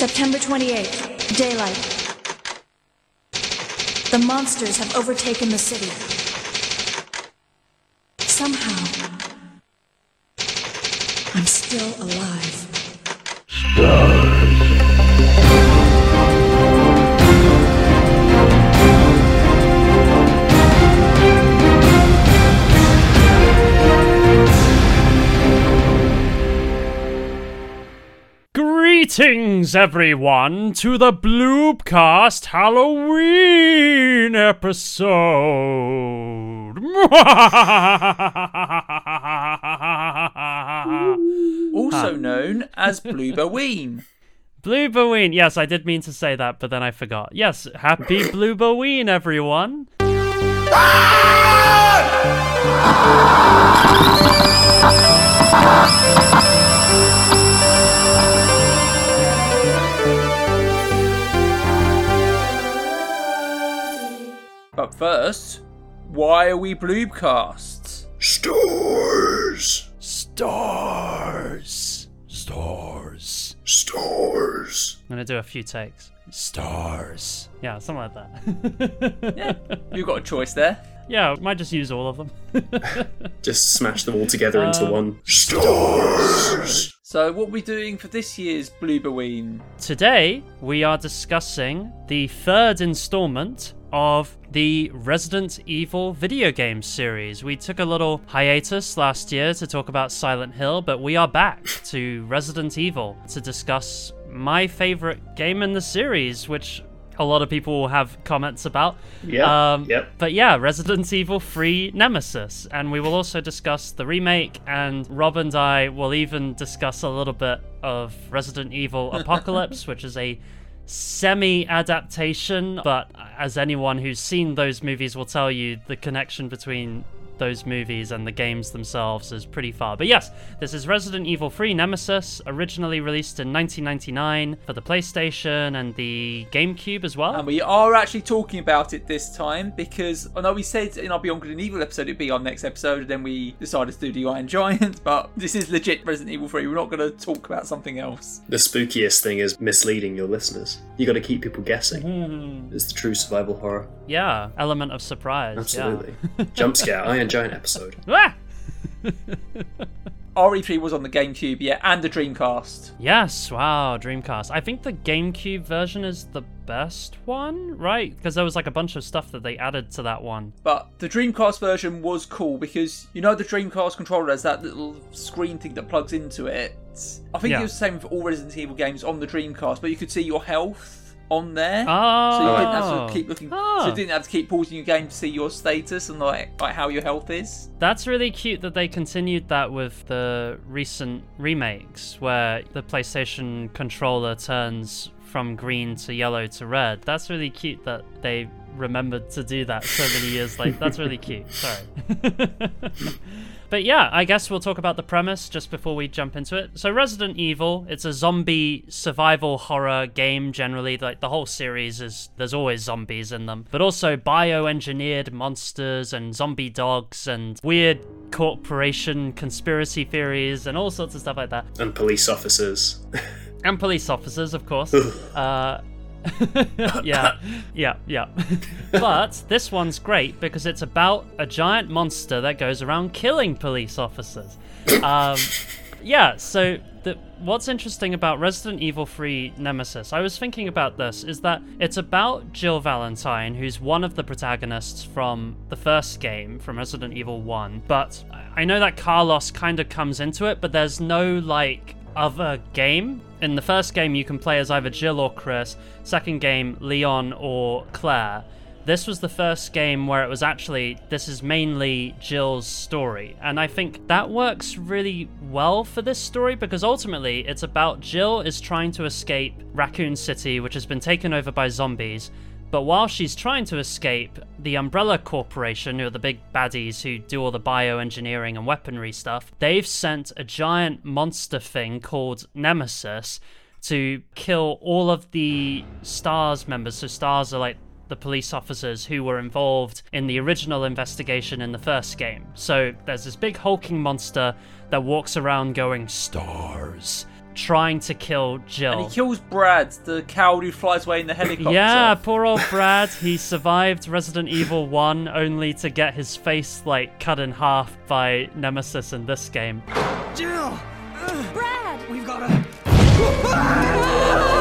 September 28th, daylight. The monsters have overtaken the city. Somehow, I'm still alive. Greetings, everyone, to the Bloobcast Halloween episode. also known as Blooboween. Blooboween. Yes, I did mean to say that, but then I forgot. Yes, happy Blooboween, everyone. Ah! First, why are we Bloobcasts? Stars. Stars. Stars. Stars. I'm gonna do a few takes. Stars. Yeah, something like that. Yeah, you've got a choice there. yeah, might just use all of them. Just smash them all together into Uh, one. Stars. So, what are we doing for this year's Blooboween? Today, we are discussing the third installment of the Resident Evil video game series. We took a little hiatus last year to talk about Silent Hill, but we are back to Resident Evil to discuss my favorite game in the series, which a lot of people will have comments about. Yeah. Um, yep. But yeah, Resident Evil 3 Nemesis. And we will also discuss the remake, and Rob and I will even discuss a little bit of Resident Evil Apocalypse, which is a semi adaptation. But as anyone who's seen those movies will tell you, the connection between those movies and the games themselves is pretty far. But yes, this is Resident Evil 3 Nemesis, originally released in 1999 for the PlayStation and the GameCube as well. And we are actually talking about it this time because I know we said in our Beyond Good and Evil episode it'd be our next episode, and then we decided to do the Iron Giant. But this is legit Resident Evil 3. We're not going to talk about something else. The spookiest thing is misleading your listeners. You got to keep people guessing. Hmm. It's the true survival horror. Yeah, element of surprise. Absolutely. Jump scare, Iron Giant episode. Ah! RE3 was on the GameCube, yeah, and the Dreamcast. Yes, wow, Dreamcast. I think the GameCube version is the best one, right? Because there was like a bunch of stuff that they added to that one. But the Dreamcast version was cool because you know the Dreamcast controller has that little screen thing that plugs into it. I think Yeah. it was the same for all Resident Evil games on the Dreamcast, but you could see your health on there. Oh. So you oh. didn't have to keep looking. Oh. So you ah. didn't have to keep pausing your game to see your status and like like how your health is. That's really cute that they continued that with the recent remakes, where the PlayStation controller turns from green to yellow to red. That's really cute that they remembered to do that so many years later. That's really cute. Sorry. But yeah, I guess we'll talk about the premise just before we jump into it. So Resident Evil, it's a zombie survival horror game generally. Like the whole series is there's always zombies in them, but also bioengineered monsters and zombie dogs and weird corporation conspiracy theories and all sorts of stuff like that. And police officers. And police officers, of course. uh yeah, yeah, yeah. but this one's great because it's about a giant monster that goes around killing police officers. Um, yeah, so the, what's interesting about Resident Evil 3 Nemesis, I was thinking about this, is that it's about Jill Valentine, who's one of the protagonists from the first game, from Resident Evil 1. But I know that Carlos kind of comes into it, but there's no, like, other game. In the first game, you can play as either Jill or Chris. Second game, Leon or Claire. This was the first game where it was actually, this is mainly Jill's story. And I think that works really well for this story because ultimately it's about Jill is trying to escape Raccoon City, which has been taken over by zombies. But while she's trying to escape, the Umbrella Corporation, who are the big baddies who do all the bioengineering and weaponry stuff, they've sent a giant monster thing called Nemesis to kill all of the STARS members. So, STARS are like the police officers who were involved in the original investigation in the first game. So, there's this big hulking monster that walks around going, STARS. Trying to kill Jill. And he kills Brad, the coward who flies away in the helicopter. Yeah, poor old Brad. he survived Resident Evil 1 only to get his face like cut in half by Nemesis in this game. Jill! Brad! We've gotta. Jill!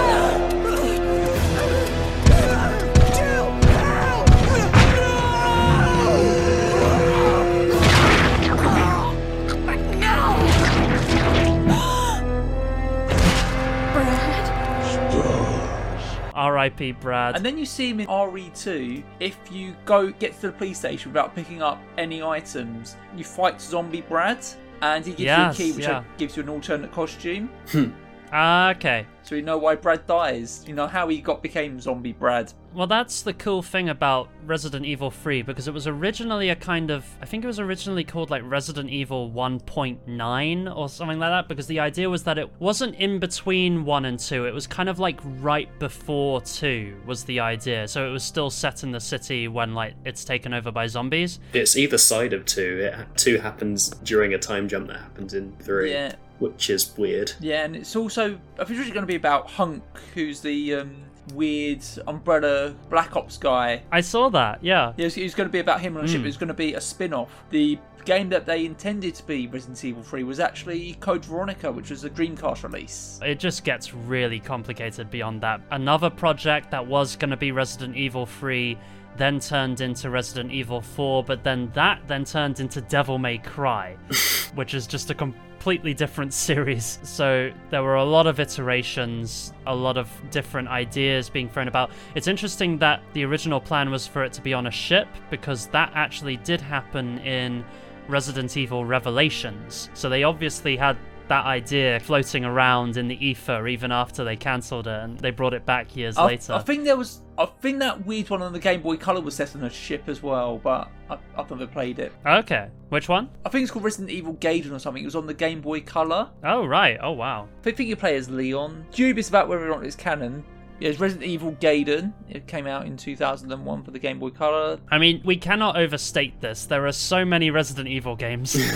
R.I.P. Brad. And then you see him in RE2. If you go get to the police station without picking up any items, you fight Zombie Brad, and he gives Yes, you a key which yeah. gives you an alternate costume. Hmm. Ah, okay. So you know why Brad dies. You know how he got became Zombie Brad. Well, that's the cool thing about Resident Evil 3 because it was originally a kind of. I think it was originally called like Resident Evil 1.9 or something like that because the idea was that it wasn't in between 1 and 2. It was kind of like right before 2 was the idea. So it was still set in the city when like it's taken over by zombies. It's either side of two. It, two happens during a time jump that happens in three, Yeah. Which is weird. Yeah, and it's also I think it's going to be about Hunk, who's the um, weird Umbrella Black Ops guy. I saw that, yeah. Yeah, it's, it's going to be about him on a Hmm. ship. It's going to be a spin-off. The game that they intended to be Resident Evil 3 was actually Code Veronica, which was a Dreamcast release. It just gets really complicated beyond that. Another project that was going to be Resident Evil 3 then turned into Resident Evil 4, but then that then turned into Devil May Cry, which is just a completely different series. So there were a lot of iterations, a lot of different ideas being thrown about. It's interesting that the original plan was for it to be on a ship because that actually did happen in Resident Evil Revelations. So they obviously had that idea floating around in the ether even after they cancelled it and they brought it back years I, later. I think there was. I think that weird one on the Game Boy Color was set on a ship as well, but I, I've never played it. okay, which one? I think it's called Resident Evil Gaiden or something. It was on the Game Boy Color. Oh right. Oh wow. I think you play as Leon. Dubious about whether or not it's canon. Yeah, Resident Evil Gaiden. It came out in 2001 for the Game Boy Color. I mean, we cannot overstate this. There are so many Resident Evil games.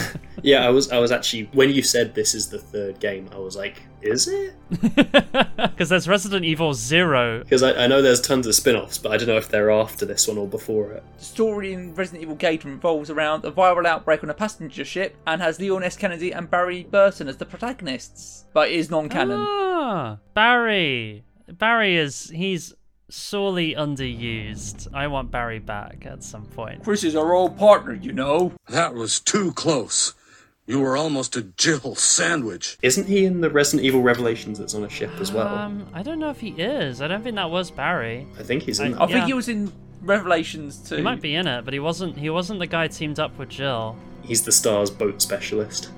Yeah, I was I was actually when you said this is the third game, I was like, is it? Because there's Resident Evil Zero. Because I, I know there's tons of spin-offs, but I don't know if they're after this one or before it. The story in Resident Evil Gaiden revolves around a viral outbreak on a passenger ship and has Leon S. Kennedy and Barry Burton as the protagonists, but it is non-canon. Ah, Barry. Barry is he's sorely underused. I want Barry back at some point. Chris is our old partner, you know. That was too close. You were almost a Jill sandwich. Isn't he in the Resident Evil Revelations that's on a ship as well? Um, I don't know if he is. I don't think that was Barry. I think he's in I- I think Yeah. he was in Revelations too. He might be in it, but he wasn't. He wasn't the guy teamed up with Jill. He's the Stars boat specialist.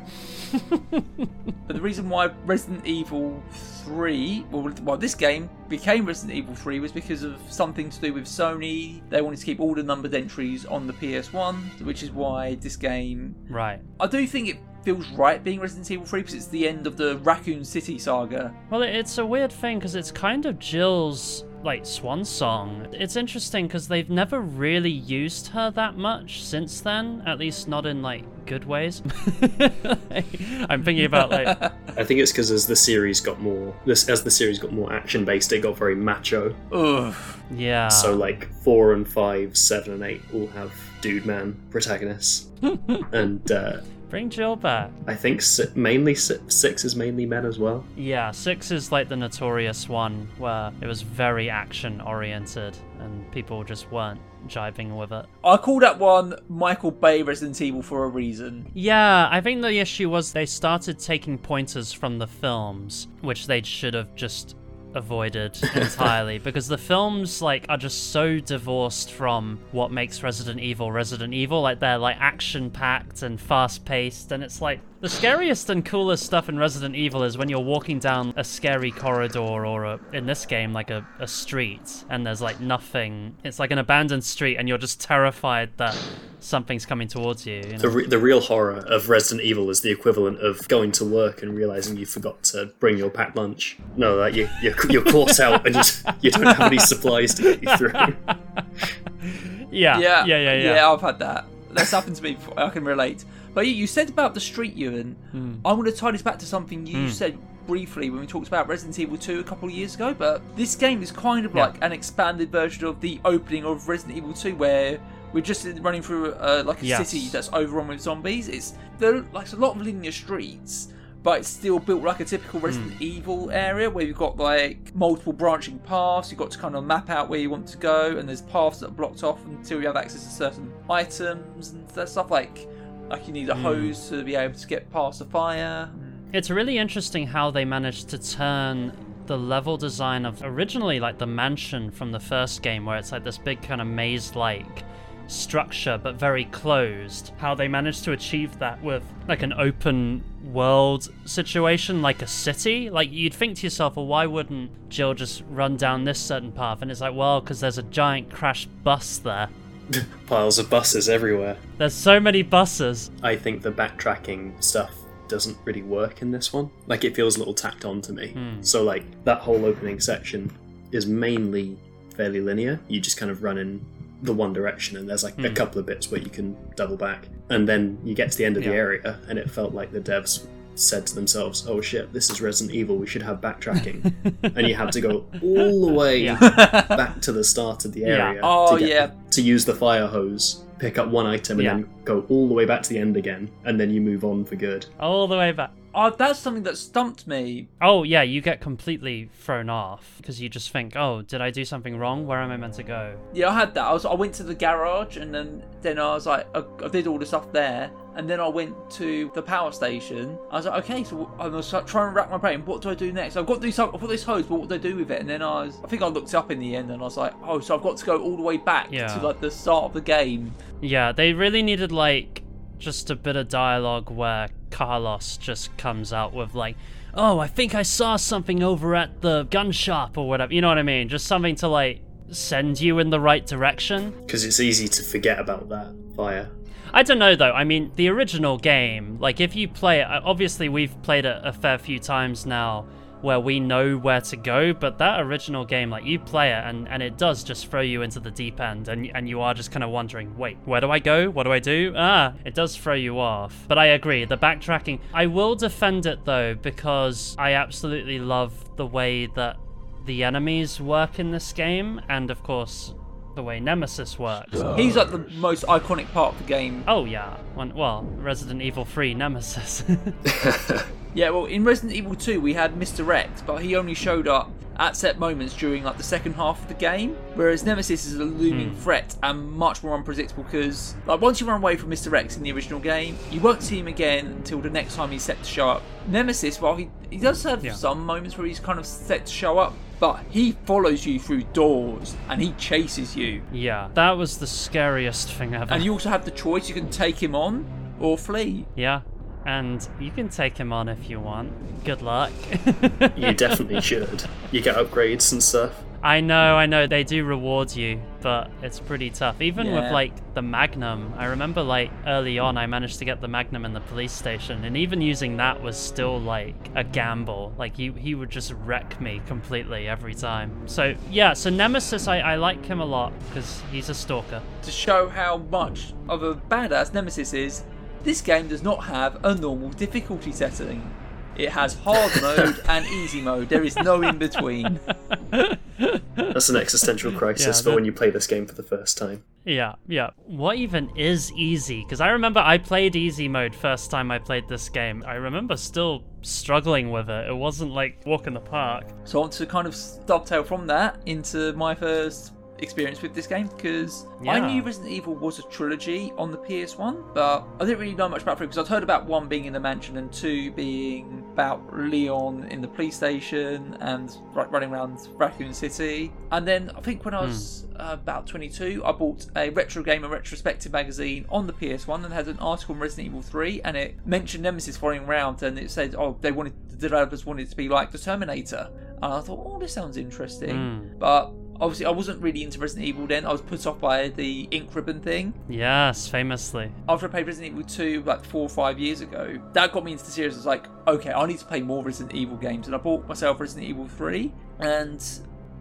But the reason why Resident Evil 3, well, well, this game became Resident Evil 3 was because of something to do with Sony. They wanted to keep all the numbered entries on the PS1, which is why this game. Right. I do think it feels right being Resident Evil 3 because it's the end of the Raccoon City saga. Well, it's a weird thing because it's kind of Jill's like swan song. It's interesting because they've never really used her that much since then. At least not in like good ways. I'm thinking about like I think it's because as the series got more, this as the series got more action based, it got very macho. Ugh. yeah. So like four and five, seven and eight all have dude man protagonists, and uh, Bring Jill back. I think si- mainly si- six is mainly men as well. Yeah, six is like the notorious one where it was very action oriented and people just weren't jiving with it. I call that one Michael Bay Resident Evil for a reason. Yeah, I think the issue was they started taking pointers from the films, which they should have just avoided entirely because the films like are just so divorced from what makes Resident Evil Resident Evil. Like they're like action packed and fast paced and it's like the scariest and coolest stuff in Resident Evil is when you're walking down a scary corridor or a, in this game like a, a street and there's like nothing it's like an abandoned street and you're just terrified that something's coming towards you, you know? The, re- the real horror of Resident Evil is the equivalent of going to work and realizing you forgot to bring your packed lunch. No, that you you're, you're caught out and you, you don't have any supplies to get you through. Yeah, Yeah, yeah, yeah, yeah. Yeah, I've had that. That's happened to me before. I can relate. But you, said about the street, Euan. Hmm. I want to tie this back to something you said. briefly when we talked about Resident Evil 2 a couple of years ago, but this game is kind of Yeah. like an expanded version of the opening of Resident Evil 2, where we're just running through uh, like a Yes. city that's overrun with zombies. It's there like a lot of linear streets. But it's still built like a typical Resident Evil area where you've got like multiple branching paths. You've got to kind of map out where you want to go, and there's paths that are blocked off until you have access to certain items and stuff. Like, like you need a hmm. hose to be able to get past the fire. It's really interesting how they managed to turn the level design of originally like the mansion from the first game, where it's like this big kind of maze like structure but very closed. How they managed to achieve that with like an open world situation, like a city. Like you'd think to yourself, well, why wouldn't Jill just run down this certain path? And it's like, well, because there's a giant crashed bus there. Piles of buses everywhere. There's so many buses. I think the backtracking stuff doesn't really work in this one. Like it feels a little tacked on to me. Hmm. So like that whole opening section is mainly fairly linear. You just kind of run in the one direction and there's like a hmm. couple of bits where you can double back. And then you get to the end of the area and it felt like the devs said to themselves, "Oh shit, this is Resident Evil. We should have backtracking." and you have to go all the way Yeah. back to the start of the Yeah. area Oh, to get yeah. to use the fire hose, pick up one item, and Yeah. then go all the way back to the end again, and then you move on for good. All the way back. Oh, that's something that stumped me. Oh yeah, you get completely thrown off because you just think, "Oh, did I do something wrong? Where am I meant to go?" Yeah, I had that. I was I went to the garage and then then I was like I, I did all the stuff there and then I went to the power station. I was like, okay, so I was like, trying to rack my brain. What do I do next? I've got to do something. I've got this hose, but what do I do with it? And then I was I think I looked up in the end and I was like, oh, so I've got to go all the way back Yeah. to like the start of the game. Yeah, they really needed like just a bit of dialogue where Carlos just comes out with like, "Oh, I think I saw something over at the gun shop or whatever." You know what I mean? Just something to like send you in the right direction. Because it's easy to forget about that fire. I don't know though. I mean, the original game, like if you play it, obviously we've played it a fair few times now where we know where to go, but that original game, like you play it and, and it does just throw you into the deep end and, and you are just kind of wondering, wait, where do I go? What do I do? Ah, it does throw you off. But I agree, the backtracking, I will defend it though because I absolutely love the way that the enemies work in this game and of course the way Nemesis works. He's like the most iconic part of the game. Oh yeah, well, Resident Evil 3 Nemesis. Yeah, well, in Resident Evil 2, we had Mr. X, but he only showed up at set moments during like the second half of the game. Whereas Nemesis is a looming hmm. threat and much more unpredictable because, like, once you run away from Mr. X in the original game, you won't see him again until the next time he's set to show up. Nemesis, while he he does have Yeah. some moments where he's kind of set to show up, but he follows you through doors and he chases you. yeah, that was the scariest thing ever. And you also have the choice: you can take him on or flee. yeah, and you can take him on if you want. Good luck. You definitely should. You get upgrades and stuff. I know, I know, they do reward you, but it's pretty tough. Even with like the Magnum, I remember like early on I managed to get the Magnum in the police station, and even using that was still like a gamble. Like he he would just wreck me completely every time. So yeah, so Nemesis, I, I like him a lot because he's a stalker. to show how much of a badass Nemesis is, this game does not have a normal difficulty setting. It has hard mode and easy mode. There is no in between. That's an existential crisis Yeah, for that- when you play this game for the first time. Yeah, yeah. What even is easy? Because I remember I played easy mode first time I played this game. I remember still struggling with it. It wasn't like walk in the park. So I want to kind of dovetail from that into my first experience with this game because I knew Resident Evil was a trilogy on the PS1, but I didn't really know much about three because I'd heard about one being in the mansion and two being about Leon in the police station and ru- running around Raccoon City. And then I think when I was uh, about 22, I bought a Retro Gamer Retrospective magazine on the PS1 and had an article on Resident Evil 3, and it mentioned Nemesis following around, and it said, "Oh, they wanted the developers wanted it to be like the Terminator." And I thought, "Oh, this sounds interesting," but. Obviously, I wasn't really into Resident Evil then. I was put off by the ink ribbon thing Yes, famously. after I played Resident Evil 2 like four or five years ago, that got me into the series. I was like, okay, I need to play more Resident Evil games, and I bought myself Resident Evil 3, and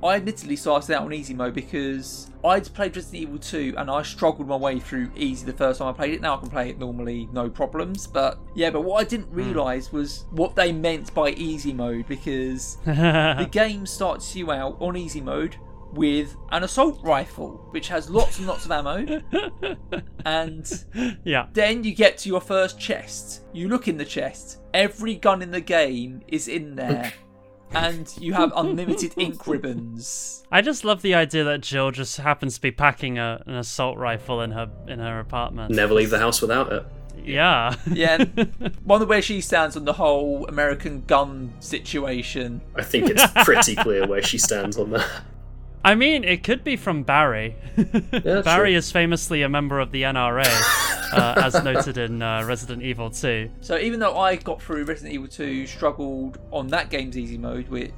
I admittedly started out on easy mode because I'd played Resident Evil 2 and I struggled my way through easy the first time I played it. Now I can play it normally, no problems. But yeah, but what I didn't hmm. realise was what they meant by easy mode because the game starts you out on easy mode with an assault rifle, which has lots and lots of ammo. and yeah. then you get to your first chest. You look in the chest. Every gun in the game is in there. and you have unlimited ink ribbons. I just love the idea that Jill just happens to be packing a, an assault rifle in her in her apartment. Never leave the house without it. Yeah. Yeah. Wonder where she stands on the whole American gun situation. I think it's pretty clear where she stands on that. I mean, it could be from Barry. Yeah, Barry true. is famously a member of the NRA, uh, as noted in uh, Resident Evil 2. So even though I got through Resident Evil 2, struggled on that game's easy mode, which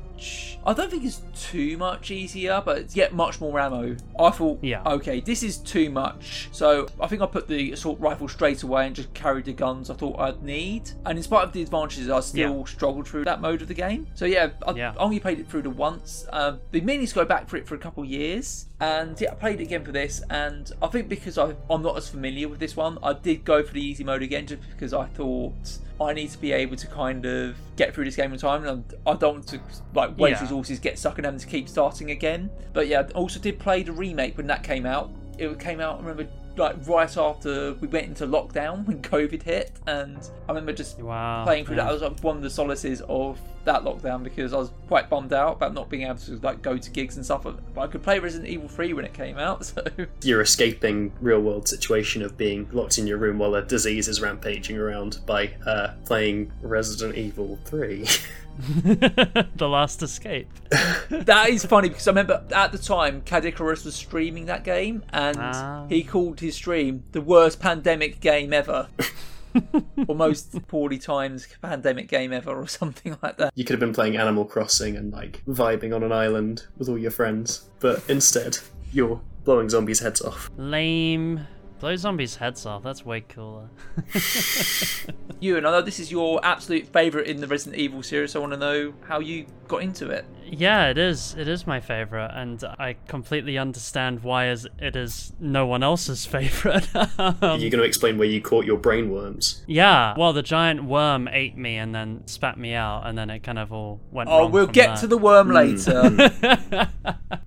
I don't think it's too much easier, but it's yet much more ammo. I thought, Yeah. okay, this is too much. So I think I put the assault rifle straight away and just carried the guns I thought I'd need. And in spite of the advantages, I still Yeah. struggled through that mode of the game. So yeah, I Yeah. only played it through the once. Um, been meaning to go back for it for a couple of years, and yeah, I played it again for this. And I think because I, I'm not as familiar with this one, I did go for the easy mode again just because I thought I need to be able to kind of get through this game in time, and I don't want to like waste Yeah. resources, get stuck, and having to keep starting again. But yeah, I also did play the remake when that came out. It came out, I remember. Like right after we went into lockdown when COVID hit, and I remember just Wow. playing through that yeah. was like one of the solaces of that lockdown because I was quite bummed out about not being able to like go to gigs and stuff. But I could play Resident Evil 3 when it came out, so You're escaping real world situation of being locked in your room while a disease is rampaging around by uh, playing Resident Evil 3. the Last Escape. that is funny because I remember at the time Cadicarus was streaming that game and Ah. he called his stream the worst pandemic game ever. or most poorly timed pandemic game ever, or something like that. you could have been playing Animal Crossing and like vibing on an island with all your friends, but instead you're blowing zombies' heads off. Lame. Blow zombies' heads off. That's way cooler. You and I know this is your absolute favourite in the Resident Evil series. So I want to know how you got into it. Yeah, it is. It is my favorite, and I completely understand why is it is no one else's favorite. Um, You're going to explain where you caught your brain worms. yeah, well, the giant worm ate me and then spat me out, and then it kind of all went Oh, wrong. we'll from get there. to the worm later.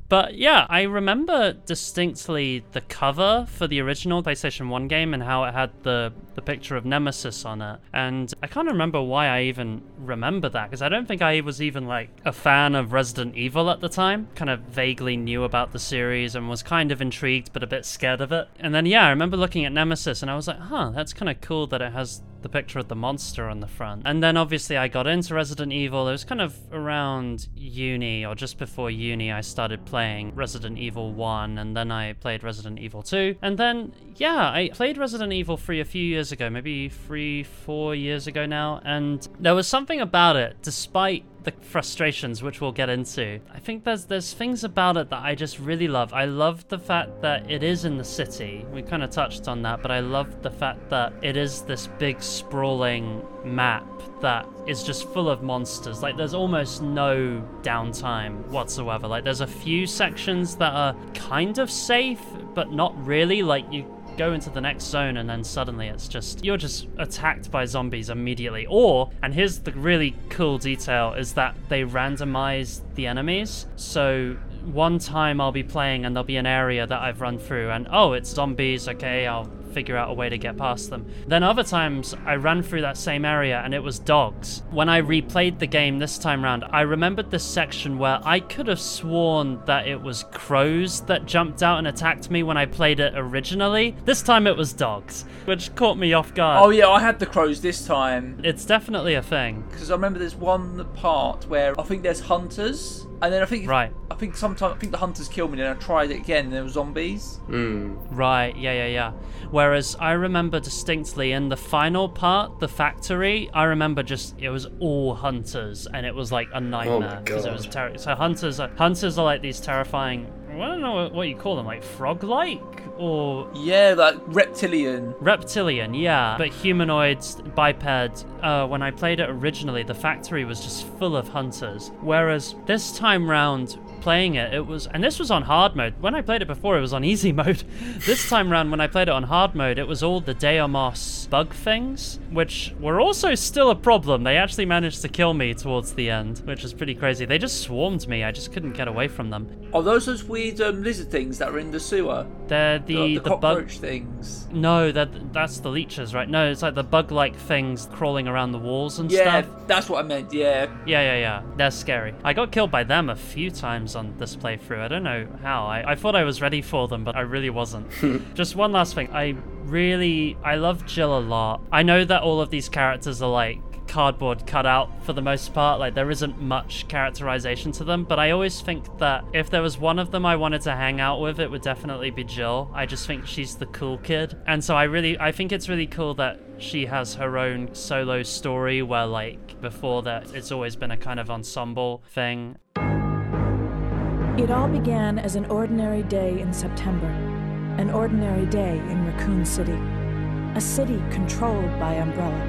But yeah, I remember distinctly the cover for the original PlayStation 1 game and how it had the, the picture of Nemesis on it. And I can't remember why I even remember that, because I don't think I was even like a fan of Resident Evil at the time. Kind of vaguely knew about the series and was kind of intrigued but a bit scared of it. And then yeah, I remember looking at Nemesis and I was like, huh, that's kind of cool that it has the picture of the monster on the front. And then obviously I got into Resident Evil. It was kind of around uni or just before uni I started playing Resident Evil 1 and then I played Resident Evil 2. And then yeah, I played Resident Evil 3 a few years ago, maybe 3 4 years ago now, and there was something about it despite the frustrations which we'll get into. I think there's there's things about it that I just really love. I love the fact that it is in the city. We kind of touched on that, but I love the fact that it is this big sprawling map that is just full of monsters. Like there's almost no downtime whatsoever. Like there's a few sections that are kind of safe, but not really. Like you go into the next zone and then suddenly it's just you're just attacked by zombies immediately. Or and here's the really cool detail is that they randomize the enemies. So one time I'll be playing and there'll be an area that I've run through and oh it's zombies okay I'll figure out a way to get past them. Then other times I ran through that same area and it was dogs. When I replayed the game this time round, I remembered this section where I could have sworn that it was crows that jumped out and attacked me when I played it originally. This time it was dogs, which caught me off guard. oh yeah, I had the crows this time It's definitely a thing. because I remember there's one part where I think there's hunters, and then I think Right. I think sometimes I think the hunters killed me, and I tried it again, and there were zombies. Hmm. Right, yeah, yeah, yeah. Whereas I remember distinctly in the final part, the factory, I remember just it was all hunters, and it was like a nightmare because it was ter- so hunters. Are, hunters are like these terrifying. I don't know what- what you call them, like frog-like or Yeah, like reptilian. reptilian, yeah, but humanoids, biped. Uh, when I played it originally, the factory was just full of hunters. Whereas this time round, playing it, it was, and this was on hard mode. When I played it before, it was on easy mode. this time around, when I played it on hard mode, it was all the Deimos bug things, which were also still a problem. They actually managed to kill me towards the end, which was pretty crazy. They just swarmed me. I just couldn't get away from them. Are those those weird um, lizard things that are in the sewer? They're The, the the, the, bug. cockroach things. No, that that's the leeches, right? No, it's like the bug-like things crawling around the walls and Yeah, stuff. that's what I meant. Yeah. Yeah, yeah, yeah. They're scary. I got killed by them a few times on this playthrough. I don't know how. I, I thought I was ready for them, but I really wasn't. Hmm. Just one last thing. I really, I love Jill a lot. I know that all of these characters are like cardboard cut out for the most part. Like there isn't much characterization to them, but I always think that if there was one of them I wanted to hang out with, it would definitely be Jill. I just think she's the cool kid. And so I really I think it's really cool that she has her own solo story where like before that it's always been a kind of ensemble thing. It all began as an ordinary day in September. An ordinary day in Raccoon City. A city controlled by Umbrella.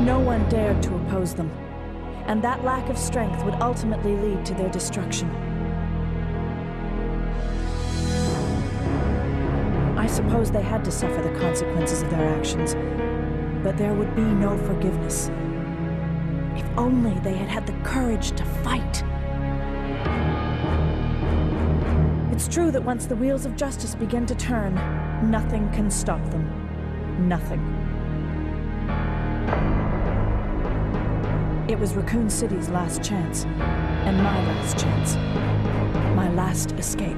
No one dared to oppose them, and that lack of strength would ultimately lead to their destruction. I suppose they had to suffer the consequences of their actions, but there would be no forgiveness. Only they had had the courage to fight. It's true that once the wheels of justice begin to turn, nothing can stop them. Nothing. It was Raccoon City's last chance, and my last chance. My last escape.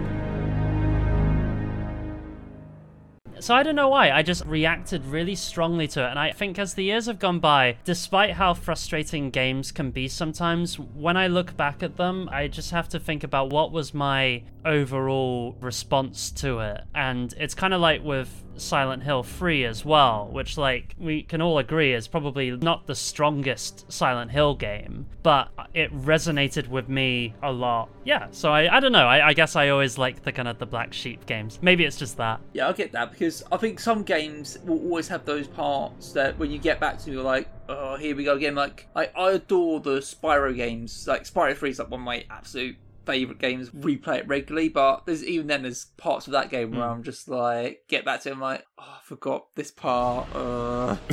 So I don't know why. I just reacted really strongly to it. And I think as the years have gone by, despite how frustrating games can be sometimes, when I look back at them, I just have to think about what was my overall response to it. And it's kind of like with Silent Hill 3 as well, which, like, we can all agree is probably not the strongest Silent Hill game, but it resonated with me a lot. Yeah, so I, I don't know. I, I guess I always like the kind of the black sheep games. Maybe it's just that. Yeah, I get that because I think some games will always have those parts that when you get back to, you're like, oh, here we go again. Like, I, I adore the Spyro games. Like, Spyro 3 is like one of my absolute favorite games. Replay it regularly, but there's even then there's parts of that game where I'm just like, get back to it, I'm like, oh, I forgot this part. Uh...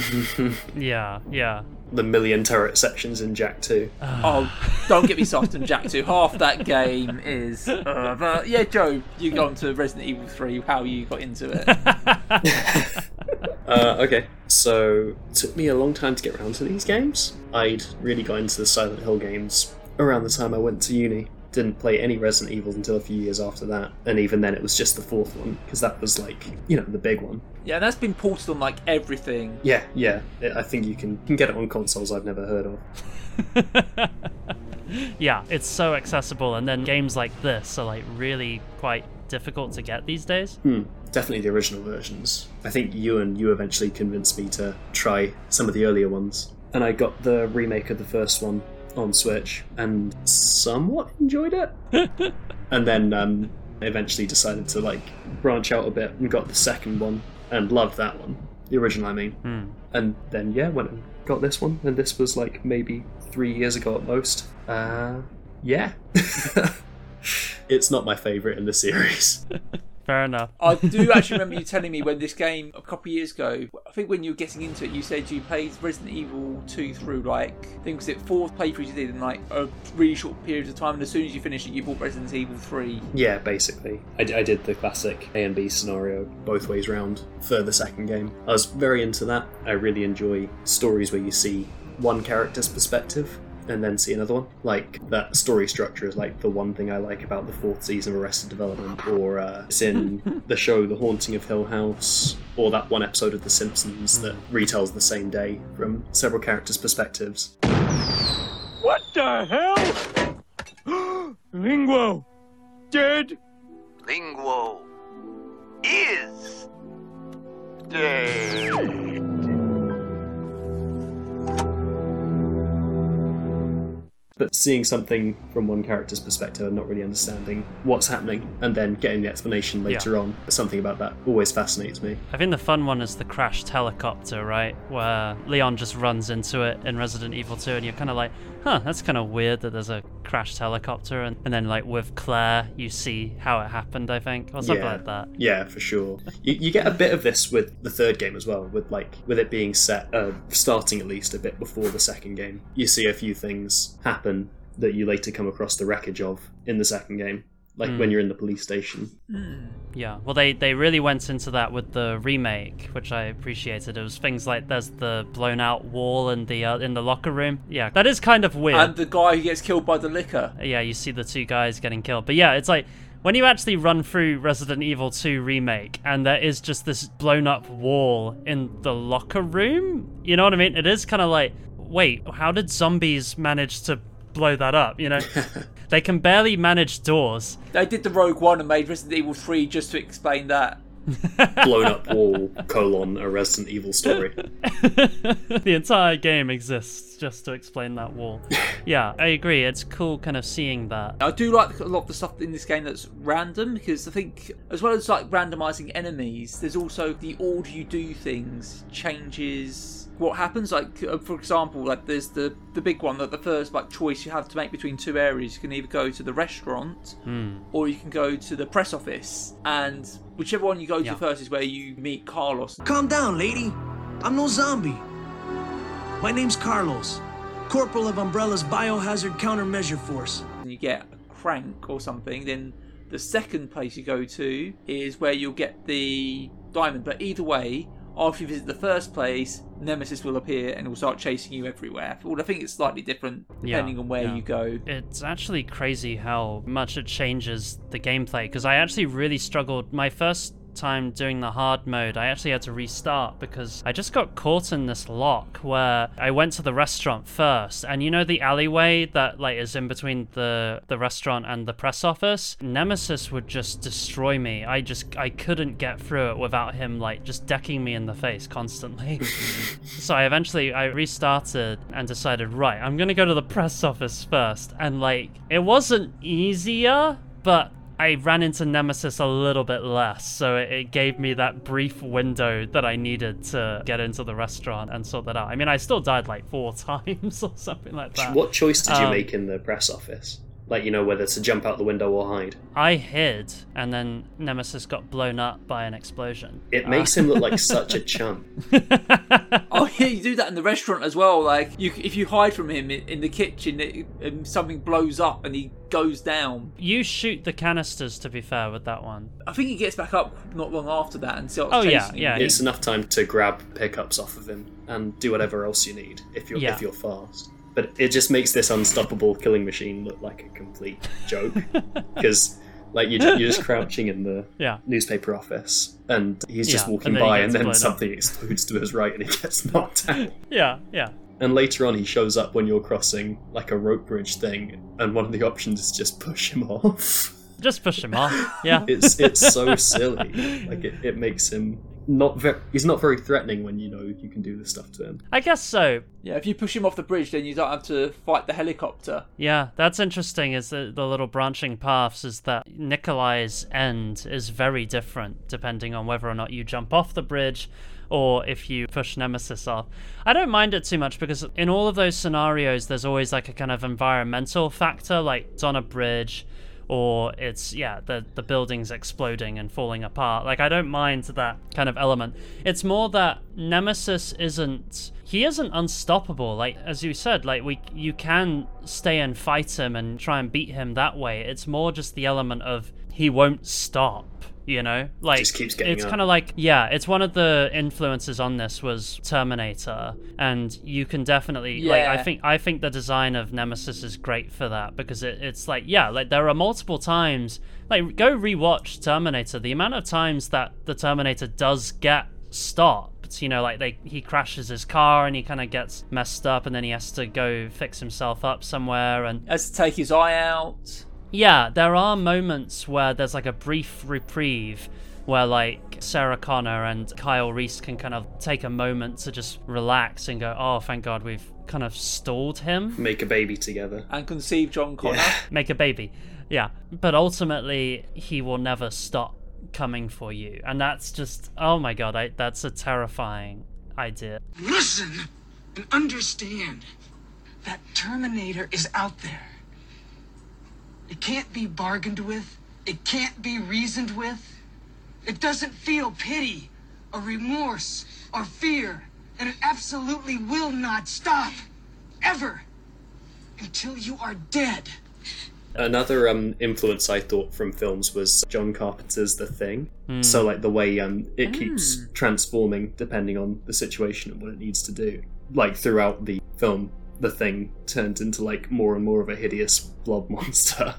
Yeah, yeah. The million turret sections in Jak 2. oh, don't get me soft on Jak 2. Half that game is. Uh, but yeah, Joe, you got into Resident Evil 3, how you got into it. Uh, okay, so it took me a long time to get around to these games. I'd really got into the Silent Hill games around the time I went to uni. Didn't play any Resident Evil until a few years after that, and even then it was just the fourth one because that was like you know the big one. yeah, that's been ported on like everything. Yeah, yeah. I I think you can can get it on consoles I've never heard of. yeah, it's so accessible, and then games like this are like really quite difficult to get these days. Hmm, definitely the original versions. I think you and you eventually convinced me to try some of the earlier ones, and I got the remake of the first one on Switch and somewhat enjoyed it. and then um, eventually decided to like branch out a bit and got the second one and loved that one, the original, I mean. And then yeah, went and got this one, and this was like maybe three years ago at most. Uh, yeah. it's not my favourite in the series. Fair enough. I do actually remember you telling me when this game a couple of years ago. I think when you were getting into it, you said you played Resident Evil 2 through like I think was it four playthroughs you did in like a really short period of time, and as soon as you finished it, you bought Resident Evil 3. Yeah, basically. I, I did the classic A and B scenario both ways round for the second game. I was very into that. I really enjoy stories where you see one character's perspective and then see another one. Like, that story structure is like the one thing I like about the fourth season of Arrested Development, or uh, it's in the show The Haunting of Hill House, or that one episode of The Simpsons that retells the same day from several characters' perspectives. What the hell? Linguo! Dead? Linguo is dead. But seeing something from one character's perspective and not really understanding what's happening and then getting the explanation later on, something about that always fascinates me. I think the fun one is the crashed helicopter, right? Where Leon just runs into it in Resident Evil 2, and you're kind of like, huh, that's kind of weird that there's a crashed helicopter. And, and then, like, with Claire, you see how it happened, I think, or something yeah. like that. Yeah, for sure. You, you get a bit of this with the third game as well, with like with it being set, uh, starting at least a bit before the second game. You see a few things happen that you later come across the wreckage of in the second game, like when you're in the police station. Yeah, well, they, they really went into that with the remake, which I appreciated. It was things like there's the blown out wall in the uh, in the locker room. Yeah, that is kind of weird. And the guy who gets killed by the licker. yeah, you see the two guys getting killed. But yeah, it's like when you actually run through Resident Evil 2 remake and there is just this blown up wall in the locker room, you know what I mean? It is kind of like, wait, how did zombies manage to blow that up, you know? they can barely manage doors. They did the Rogue One and made Resident Evil 3 just to explain that. Blown up wall colon a Resident Evil story. the entire game exists just to explain that wall. yeah, I agree. It's cool kind of seeing that. I do like a lot of the stuff in this game that's random because I think, as well as like randomizing enemies, there's also the order you do things changes what happens. Like, uh, for example, like there's the the big one that the first like choice you have to make between two areas. You can either go to the restaurant or you can go to the press office, and whichever one you go Yeah. to first is where you meet Carlos. Calm down, lady. I'm no zombie. My name's Carlos, Corporal of Umbrella's Biohazard Countermeasure Force. and you get a crank or something, then the second place you go to is where you'll get the diamond. But either way, after you visit the first place, Nemesis will appear and will start chasing you everywhere. Well, I think it's slightly different Yeah, depending on where yeah. you go. It's actually crazy how much it changes the gameplay because I actually really struggled. My first time doing the hard mode, I actually had to restart because I just got caught in this lock where I went to the restaurant first, and you know the alleyway that like is in between the the restaurant and the press office. Nemesis would just destroy me. I just I couldn't get through it without him like just decking me in the face constantly. So I eventually I restarted and decided, right, I'm gonna go to the press office first. And like it wasn't easier, but I ran into Nemesis a little bit less, so it, it gave me that brief window that I needed to get into the restaurant and sort that out. I mean, I still died like four times or something like that. What choice did you Um, make in the press office? Like, you know, whether to jump out the window or hide. I hid, and then Nemesis got blown up by an explosion. It makes him look like uh. such a chump. oh yeah, you do that in the restaurant as well. Like, you if you hide from him in, in the kitchen, it, and something blows up and he goes down. You shoot the canisters, to be fair, with that one. I think he gets back up not long after that and starts Oh, yeah, chasing him. yeah, It's enough time to grab pickups off of him and do whatever else you need if you're Yeah. if you're fast. But it just makes this unstoppable killing machine look like a complete joke because. Like you're, you're just crouching in the Yeah. newspaper office, and he's just Yeah, walking and by, and then blown up. something explodes to his right, and he gets knocked out. Yeah, yeah. And later on, he shows up when you're crossing like a rope bridge thing, and one of the options is just push him off. Just push him off. Yeah. It's it's so silly. Like it, it makes him not very. He's not very threatening when you know you can do this stuff to him. I guess so. Yeah, if you push him off the bridge, then you don't have to fight the helicopter. Yeah, that's interesting. Is the, the little branching paths is that Nikolai's end is very different depending on whether or not you jump off the bridge or if you push Nemesis off. I don't mind it too much because in all of those scenarios, there's always like a kind of environmental factor, like it's on a bridge or it's yeah the the building's exploding and falling apart. Like i don't mind that kind of element. It's more that nemesis isn't he isn't unstoppable. Like as you said like we you can stay and fight him and try and beat him that way. It's more just the element of he won't stop you know like Just keeps getting it's kind of like yeah it's one of the influences on this was terminator and you can definitely like i think I think the design of Nemesis is great for that because it, it's like yeah, like there are multiple times like go rewatch Terminator. The amount of times that the Terminator does get stopped, you know, like they he crashes his car and he kind of gets messed up and then he has to go fix himself up somewhere and Has to take his eye out. Yeah, there are moments where there's like a brief reprieve where like Sarah Connor and Kyle Reese can kind of take a moment to just relax and go, oh, thank God we've kind of stalled him, Make a baby together. And conceive John Connor. Yeah. make a baby. Yeah. But ultimately, he will never stop coming for you. And that's just, oh my god, I, that's a terrifying idea. Listen and understand that Terminator is out there. It can't be bargained with, it can't be reasoned with. It doesn't feel pity or remorse or fear, and it absolutely will not stop. Ever. Until you are dead. Another um, influence I thought from films was John Carpenter's The Thing. So like the way um, it keeps transforming depending on the situation and what it needs to do. Like throughout the film, the Thing turned into like more and more of a hideous blob monster.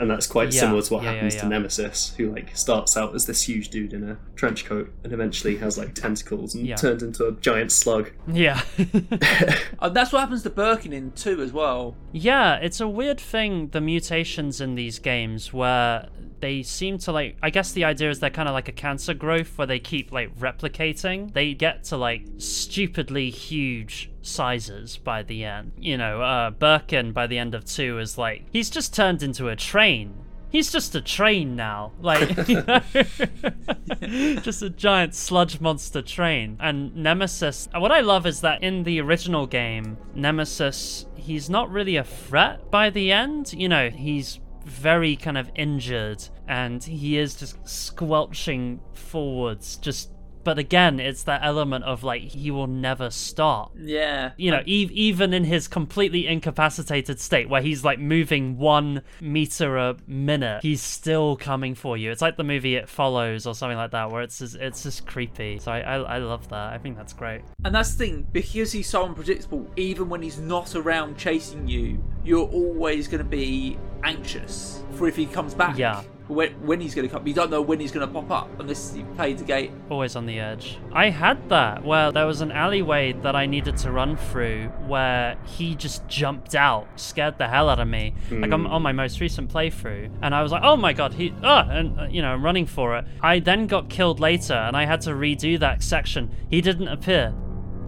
And that's quite Yeah, similar to what yeah, yeah, happens yeah. to Nemesis, who like starts out as this huge dude in a trench coat and eventually has like tentacles and Yeah. turns into a giant slug. Yeah. And uh, that's what happens to Birkin in 2 as well. Yeah, it's a weird thing, the mutations in these games where they seem to like I guess the idea is they're kind of like a cancer growth where they keep like replicating. They get to like stupidly huge sizes by the end. You know, uh Birkin by the end of 2 is like he's just turned into a train. He's just a train now. Like, just a giant sludge monster train. And Nemesis, what I love is that in the original game, Nemesis, he's not really a threat by the end. You know, he's very kind of injured and he is just squelching forwards, just. But again, it's that element of like he will never stop Yeah. you know, e- even in his completely incapacitated state, where he's like moving one meter a minute, he's still coming for you. It's like the movie It Follows or something like that, where it's just, it's just creepy. So I, I I love that. I think that's great. And that's the thing, because he's so unpredictable, even when he's not around chasing you, you're always going to be anxious for if he comes back. Yeah. When, when he's going to come. You don't know when he's going to pop up unless you played the game. Always on the edge. I had that where there was an alleyway that I needed to run through where he just jumped out, scared the hell out of me. Like on, on my most recent playthrough, and I was like, "Oh my god, he!" Ah, and uh, you know, I'm running for it. I then got killed later, and I had to redo that section. He didn't appear.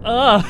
Oh,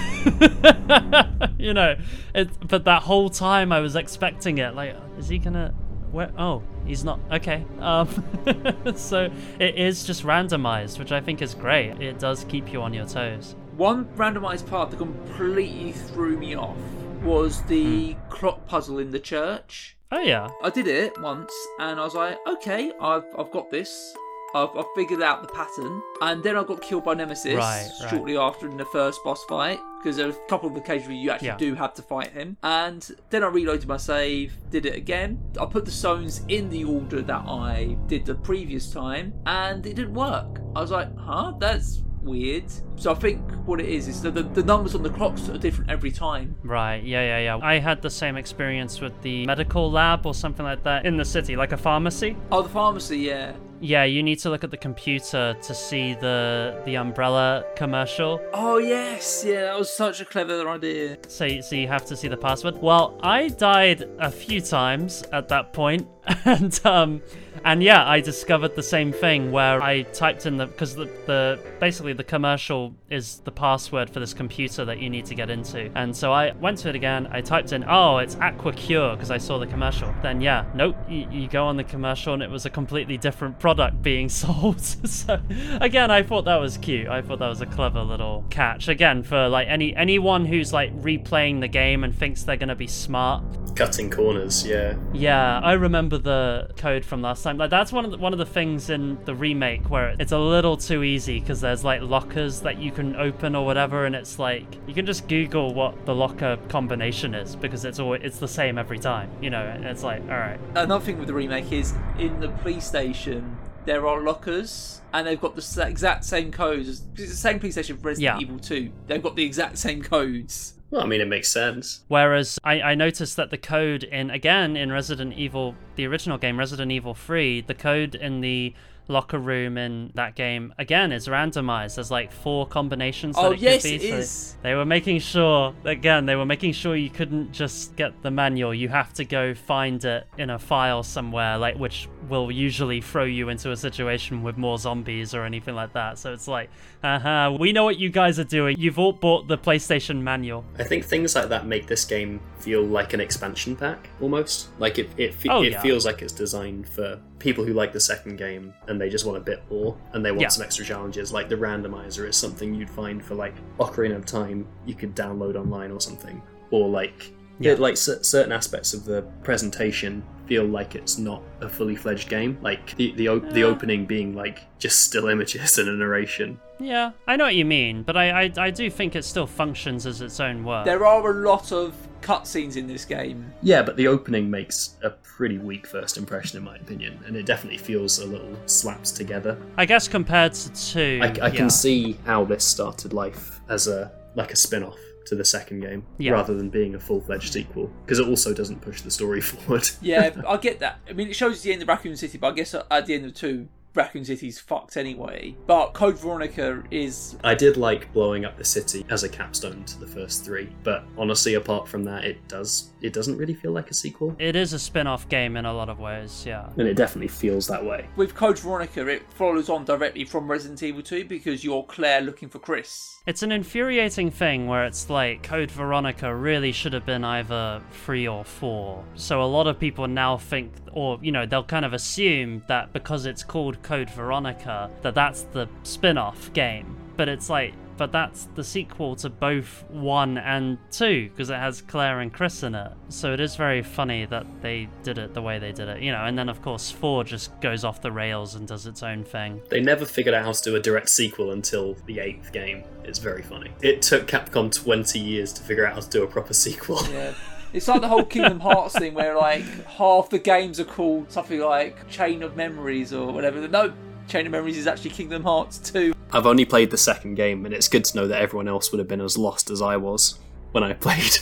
you know, it, but that whole time I was expecting it. Like, is he gonna? Where? Oh, he's not. Okay. Um, so it is just randomized, which I think is great. It does keep you on your toes. One randomized part that completely threw me off was the clock puzzle in the church. Oh yeah. I did it once and I was like, okay, I've, I've got this. I've, I've figured out the pattern. And then I got killed by Nemesis Right, right. shortly after in the first boss fight. Because there was a couple of occasions where you actually Yeah. do have to fight him. And then I reloaded my save, did it again. I put the stones in the order that I did the previous time, and it didn't work. I was like, huh, that's weird. So I think what it is is that the, the numbers on the clocks are different every time. Right, yeah, yeah, yeah. I had the same experience with the medical lab or something like that in the city, like a pharmacy. Oh, the pharmacy, yeah. Yeah, you need to look at the computer to see the the umbrella commercial. Oh, yes, yeah, that was such a clever idea. So, so you have to see the password. Well, I died a few times at that point, and um, and yeah, I discovered the same thing where I typed in the because the the basically the commercial is the password for this computer that you need to get into, and so I went to it again. I typed in oh it's Aqua Cure because I saw the commercial. Then yeah, nope, you, you go on the commercial and it was a completely different product being sold. so again, I thought that was cute. I thought that was a clever little catch. Again, for like any anyone who's like replaying the game and thinks they're gonna be smart. Cutting corners, yeah. Yeah, I remember the code from last time. Like that's one of the, one of the things in the remake where it's a little too easy because there's like lockers that you can open or whatever, and it's like you can just Google what the locker combination is because it's always it's the same every time. You know, and it's like all right. Another thing with the remake is in the police station there are lockers and they've got the exact same codes. It's the same police station for Resident Yeah. Evil 2. They've got the exact same codes. Well, I mean, it makes sense. Whereas I, I noticed that the code in again in Resident Evil, the original game Resident Evil 3, the code in the locker room in that game again is randomized. There's like four combinations. Oh, that it yes, could be. it so is. They were making sure again. They were making sure you couldn't just get the manual. You have to go find it in a file somewhere, like which will usually throw you into a situation with more zombies or anything like that. So it's like, haha, we know what you guys are doing. You've all bought the PlayStation manual. I think things like that make this game feel like an expansion pack almost. Like it, it, fe- Oh, it yeah. feels like it's designed for people who like the second game and they just want a bit more and they want Yeah. some extra challenges. Like the randomizer is something you'd find for like Ocarina of Time you could download online or something, or like Yeah. yeah, like cer- certain aspects of the presentation feel like it's not a fully fledged game. Like the the, op- the opening being like just still images and a narration. Yeah, I know what you mean, but I, I, I do think it still functions as its own work. There are a lot of cutscenes in this game. Yeah, but the opening makes a pretty weak first impression, in my opinion, and it definitely feels a little slapped together. I guess compared to two, I, I yeah. can see how this started life as a like a spin-off to the second game, Yeah. rather than being a full-fledged sequel, because it also doesn't push the story forward. Yeah, I get that. I mean, it shows the end of Raccoon City, but I guess at the end of two, Raccoon City's fucked anyway. But Code Veronica is. I did like blowing up the city as a capstone to the first three, but honestly, apart from that, it does it doesn't really feel like a sequel, It is a spin-off game in a lot of ways, yeah. and it definitely feels that way. With Code Veronica, it follows on directly from Resident Evil 2 because you're Claire looking for Chris. It's an infuriating thing where it's like Code Veronica really should have been either three or four. So a lot of people now think, or you know, they'll kind of assume that because it's called Code Veronica, that that's the spin off game. But it's like, but that's the sequel to both one and two because it has Claire and Chris in it. So it is very funny that they did it the way they did it, you know. And then of course four just goes off the rails and does its own thing. They never figured out how to do a direct sequel until the eighth game. It's very funny. It took Capcom 20 years to figure out how to do a proper sequel. Yeah. It's like the whole Kingdom Hearts thing where, like, half the games are called something like Chain of Memories or whatever. No, Chain of Memories is actually Kingdom Hearts 2. I've only played the second game, and it's good to know that everyone else would have been as lost as I was when I played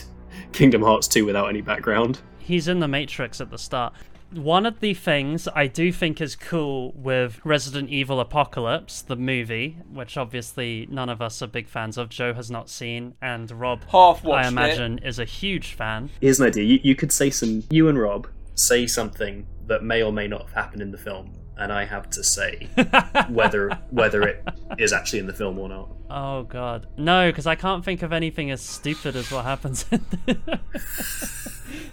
Kingdom Hearts 2 without any background. he's in the Matrix at the start. One of the things I do think is cool with Resident Evil Apocalypse, the movie, which obviously none of us are big fans of, Joe has not seen, and Rob, Half I imagine, is a huge fan. Here's an idea you, you could say some, you and Rob say something that may or may not have happened in the film, and I have to say whether whether it is actually in the film or not. Oh god, no, because I can't think of anything as stupid as what happens. in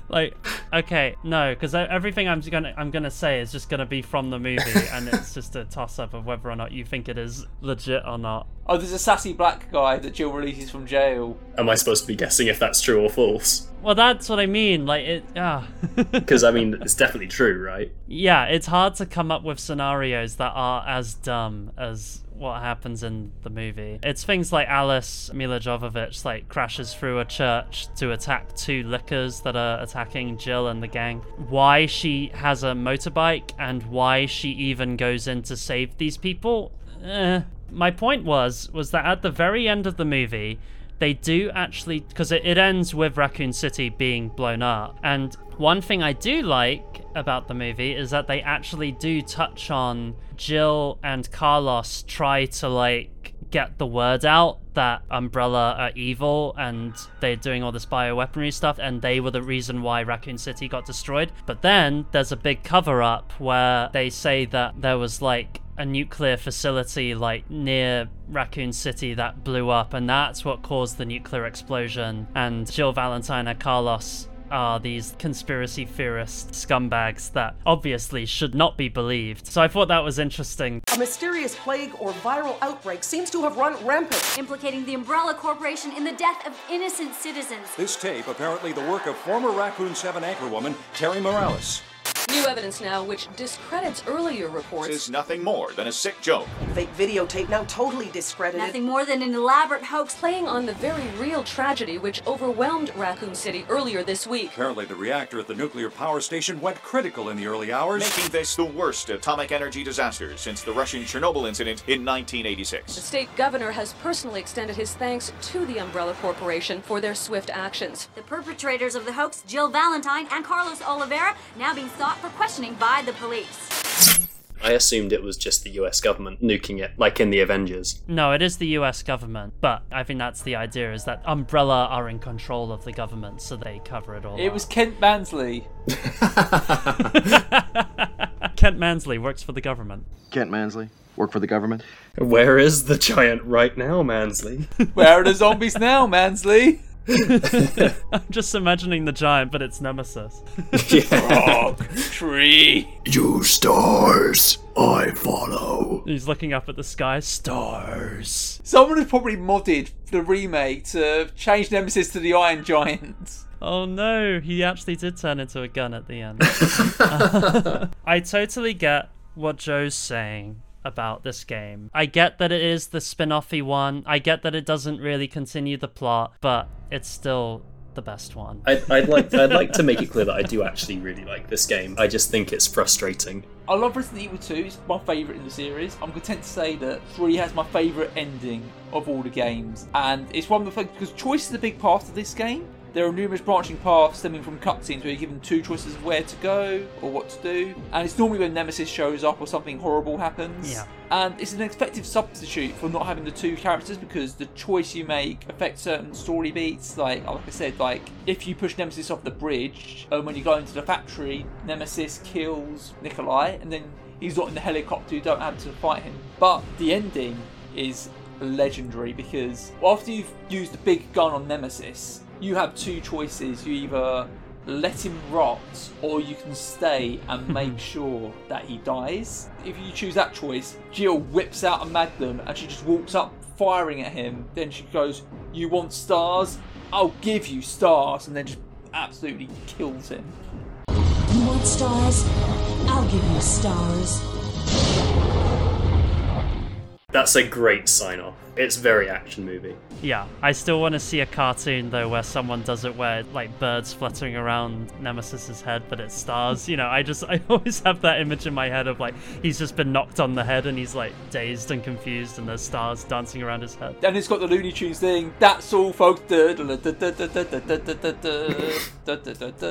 like, okay, no, because everything I'm gonna I'm gonna say is just gonna be from the movie, and it's just a toss up of whether or not you think it is legit or not. Oh, there's a sassy black guy that Jill releases from jail. Am I supposed to be guessing if that's true or false? Well, that's what I mean. Like it, yeah. Because I mean, it's definitely true, right? yeah, it's hard to come up with scenarios that are as dumb as what happens in the movie. It's things like Alice Milla Jovovich like crashes through a church to attack two lickers that are attacking Jill and the gang. Why she has a motorbike and why she even goes in to save these people? Eh. My point was was that at the very end of the movie, they do actually because it, it ends with Raccoon City being blown up. And one thing I do like about the movie is that they actually do touch on Jill and Carlos try to like get the word out that Umbrella are evil and they're doing all this bioweaponry stuff and they were the reason why Raccoon City got destroyed. But then there's a big cover up where they say that there was like a nuclear facility like near Raccoon City that blew up and that's what caused the nuclear explosion and Jill Valentine and Carlos are these conspiracy theorist scumbags that obviously should not be believed. So I thought that was interesting. A mysterious plague or viral outbreak seems to have run rampant. Implicating the Umbrella Corporation in the death of innocent citizens. This tape apparently the work of former Raccoon 7 anchorwoman Terri Morales. New evidence now which discredits earlier reports. Is nothing more than a sick joke. Fake videotape now totally discredited. Nothing more than an elaborate hoax playing on the very real tragedy which overwhelmed Raccoon City earlier this week. Apparently, the reactor at the nuclear power station went critical in the early hours, making this the worst atomic energy disaster since the Russian Chernobyl incident in 1986. The state governor has personally extended his thanks to the Umbrella Corporation for their swift actions. The perpetrators of the hoax, Jill Valentine and Carlos Oliveira, now being sought for questioning by the police. I assumed it was just the US government nuking it, like in the Avengers. No, it is the US government, but I think that's the idea is that Umbrella are in control of the government, so they cover it all. It was Kent Mansley. Kent Mansley works for the government. Kent Mansley, work for the government. Where is the giant right now, Mansley? Where are the zombies now, Mansley? I'm just imagining the giant, but it's Nemesis. Rock tree. You stars, I follow. He's looking up at the sky. Stars. Someone has probably modded the remake to change Nemesis to the Iron Giant. Oh no, he actually did turn into a gun at the end. I totally get what Joe's saying about this game. I get that it is the spin-offy one. I get that it doesn't really continue the plot, but it's still the best one. I'd, I'd like I'd like to make it clear that I do actually really like this game. I just think it's frustrating. I love Resident Evil 2, it's my favourite in the series. I'm content to say that 3 has my favourite ending of all the games, and it's one of the things because choice is a big part of this game. There are numerous branching paths stemming from cutscenes where you're given two choices of where to go or what to do, and it's normally when Nemesis shows up or something horrible happens. Yeah. And it's an effective substitute for not having the two characters because the choice you make affects certain story beats. Like, like I said, like if you push Nemesis off the bridge, and when you go into the factory, Nemesis kills Nikolai, and then he's not in the helicopter. You don't have to fight him. But the ending is legendary because after you've used the big gun on Nemesis, you have two choices. You either let him rot or you can stay and make sure that he dies. If you choose that choice, Jill whips out a magnum and she just walks up firing at him. Then she goes, You want stars? I'll give you stars. And then just absolutely kills him. You want stars? I'll give you stars. That's a great sign off. It's very action movie. Yeah, I still want to see a cartoon though where someone does it where like birds fluttering around Nemesis's head, but it's stars. You know, I just I always have that image in my head of like he's just been knocked on the head and he's like dazed and confused, and there's stars dancing around his head. And it's got the Looney Tunes thing. That's all, folks. Yeah,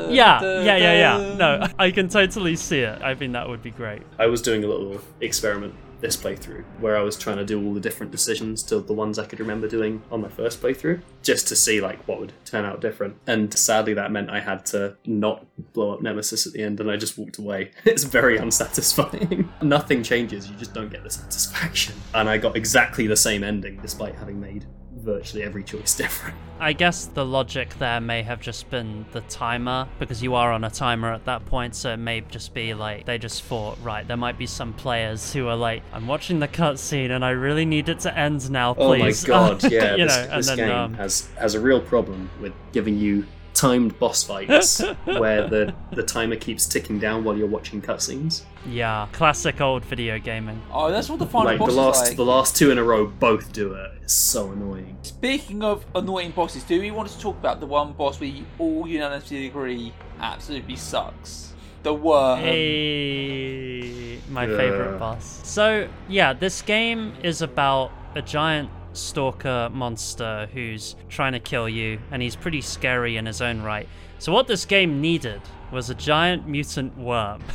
yeah, yeah, yeah. No, I can totally see it. I think that would be great. I was doing a little experiment this playthrough where I was trying to do all the different decisions to the ones I could remember doing on my first playthrough just to see like what would turn out different. And sadly that meant I had to not blow up Nemesis at the end and I just walked away. It's very unsatisfying. Nothing changes, you just don't get the satisfaction. And I got exactly the same ending despite having made virtually every choice different. I guess the logic there may have just been the timer because you are on a timer at that point, so it may just be like they just thought, right, there might be some players who are like, I'm watching the cutscene and I really need it to end now, please. Oh my god, yeah, you this, know, and this then game um, has has a real problem with giving you timed boss fights where the the timer keeps ticking down while you're watching cutscenes. yeah, classic old video gaming. Oh, that's what the final Like boss the is last like. the last two in a row both do it. It's so annoying. Speaking of annoying bosses, do we want to talk about the one boss we all unanimously agree absolutely sucks? The worm. Hey, my Yeah. favorite boss. So, yeah, this game is about a giant stalker monster who's trying to kill you, and he's pretty scary in his own right. So, what this game needed was a giant mutant worm.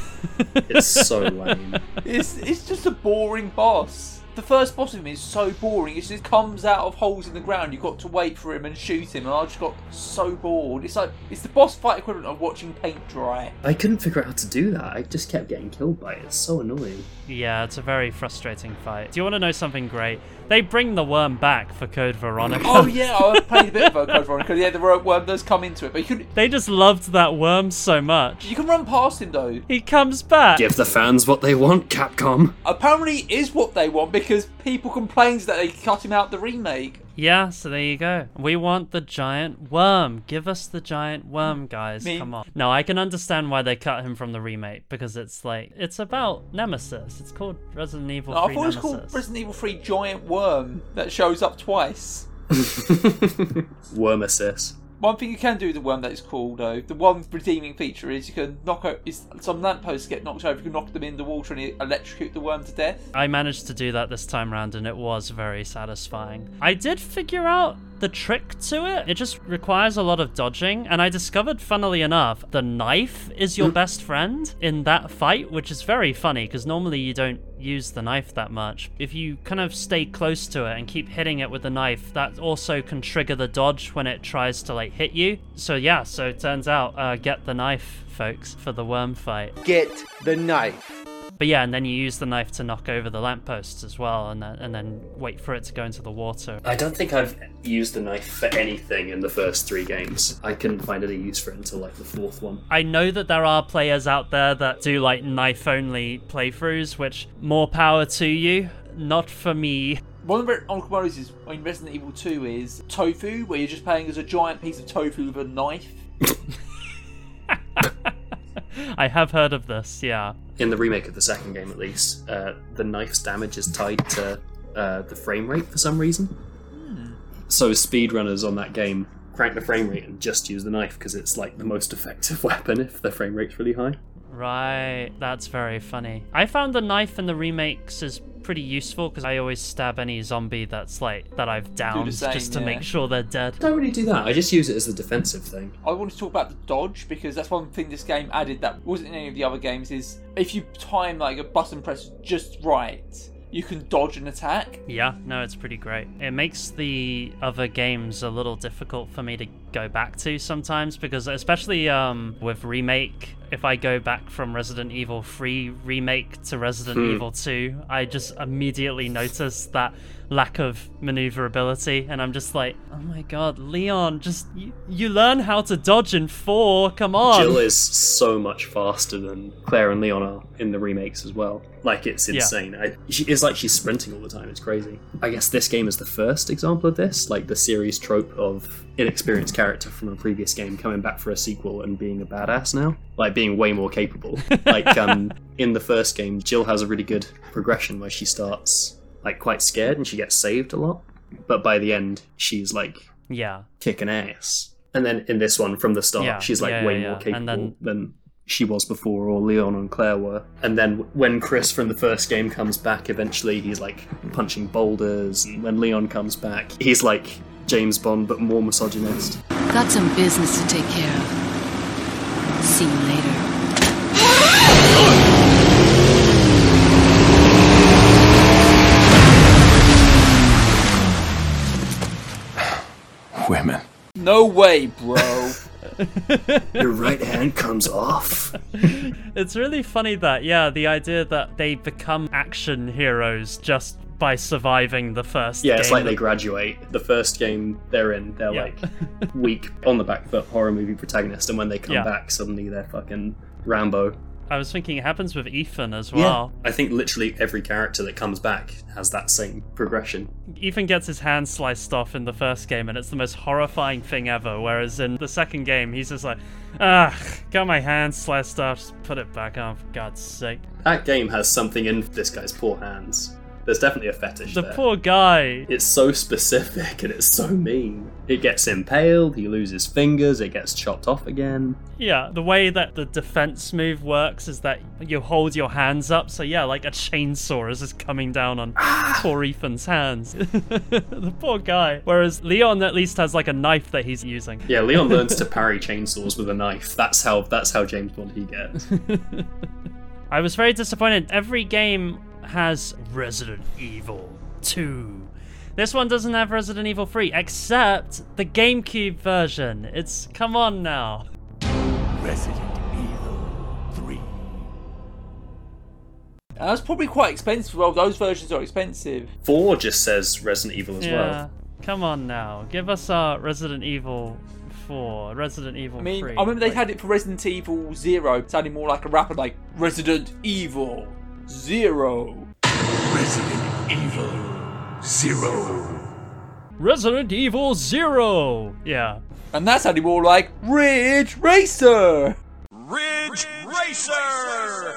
It's so lame. It's it's just a boring boss. The first boss of him is so boring. It just comes out of holes in the ground. You've got to wait for him and shoot him, and I just got so bored. It's like it's the boss fight equivalent of watching paint dry. I couldn't figure out how to do that. I just kept getting killed by it. It's so annoying. Yeah, it's a very frustrating fight. Do you want to know something great? They bring the worm back for Code Veronica. Oh yeah, I played a bit of Code Veronica. Yeah, the worm does come into it, but you can They just loved that worm so much. you can run past him though. He comes back. Give the fans what they want, Capcom. Apparently, it is what they want because people complained that they cut him out the remake. Yeah, so there you go. We want the giant worm. Give us the giant worm, mm. guys. Me- Come on. No, I can understand why they cut him from the remake because it's like it's about Nemesis. It's called Resident Evil I 3 thought it was Nemesis. called Resident Evil 3 Giant Worm that shows up twice. Worm assist. One thing you can do with the worm that is cool though, the one redeeming feature is you can knock out is some lampposts get knocked over, you can knock them in the water and electrocute the worm to death. I managed to do that this time round and it was very satisfying. I did figure out the trick to it. It just requires a lot of dodging. And I discovered, funnily enough, the knife is your mm. best friend in that fight, which is very funny because normally you don't use the knife that much. If you kind of stay close to it and keep hitting it with the knife, that also can trigger the dodge when it tries to like hit you. So yeah, so it turns out, uh, get the knife, folks, for the worm fight. Get the knife. But yeah, and then you use the knife to knock over the lampposts as well, and then and then wait for it to go into the water. I don't think I've used the knife for anything in the first three games. I couldn't find any use for it until like the fourth one. I know that there are players out there that do like knife only playthroughs, which more power to you. Not for me. One of the Uncle Murray's is in Resident Evil 2 is tofu, where you're just playing as a giant piece of tofu with a knife. I have heard of this, yeah. In the remake of the second game, at least, uh, the knife's damage is tied to uh, the frame rate for some reason. Hmm. So speedrunners on that game crank the frame rate and just use the knife because it's like the most effective weapon if the frame rate's really high. Right, that's very funny. I found the knife in the remakes is pretty useful because I always stab any zombie that's like that I've downed same, just to yeah. make sure they're dead. I don't really do that. I just use it as the defensive thing. I want to talk about the dodge because that's one thing this game added that wasn't in any of the other games. Is if you time like a button press just right, you can dodge an attack. Yeah, no, it's pretty great. It makes the other games a little difficult for me to go back to sometimes because especially um, with remake if I go back from Resident Evil 3 remake to Resident Hmm. Evil 2, I just immediately notice that lack of maneuverability and I'm just like, "Oh my god, Leon, just you, you learn how to dodge in 4. Come on." Jill is so much faster than Claire and Leon are in the remakes as well. Like it's Yeah. insane. I, she, it's like she's sprinting all the time. It's crazy. I guess this game is the first example of this, like the series trope of inexperienced character from a previous game coming back for a sequel and being a badass now, like being way more capable. like um, in the first game, Jill has a really good progression where she starts like quite scared and she gets saved a lot, but by the end she's like Yeah. kicking ass. And then in this one, from the start, Yeah, she's like yeah, way yeah, more yeah. capable then- than she was before, or Leon and Claire were. And then when Chris from the first game comes back, eventually he's like punching boulders. And when Leon comes back, he's like James Bond, but more misogynist. Got some business to take care of. See you later. Women. No way, bro. Your right hand comes off. It's really funny that, yeah, the idea that they become action heroes just by surviving the first Yeah, game. it's like they graduate. The first game they're in, they're Yeah. like weak, on the back foot horror movie protagonist, and when they come Yeah. back, suddenly they're fucking Rambo. I was thinking it happens with Ethan as well. Yeah. I think literally every character that comes back has that same progression. Ethan gets his hand sliced off in the first game, and it's the most horrifying thing ever. Whereas in the second game, he's just like, ah, got my hand sliced off, just put it back on, for God's sake. That game has something in this guy's poor hands. There's definitely a fetish The there. poor guy. It's so specific and it's so mean. It gets impaled, he loses fingers, it gets chopped off again. Yeah, the way that the defense move works is that you hold your hands up, so yeah, like a chainsaw is just coming down on ah. poor Ethan's hands. the poor guy. Whereas Leon at least has like a knife that he's using. Yeah, Leon learns to parry chainsaws with a knife. That's how that's how James Bond he gets. I was very disappointed. Every game has Resident Evil 2. This one doesn't have Resident Evil 3, except the GameCube version. It's come on now. Resident Evil 3. And that's probably quite expensive. Well, those versions are expensive. Four just says Resident Evil as yeah, well. come on now. Give us uh, Resident Evil 4, Resident Evil I mean, 3. I remember they Like, had it for Resident Evil Zero, sounding more like a rapper, like Resident Evil Zero. Resident Evil Zero. Resident Evil 0! Yeah. And that sounded more like Ridge Racer. Ridge Racer!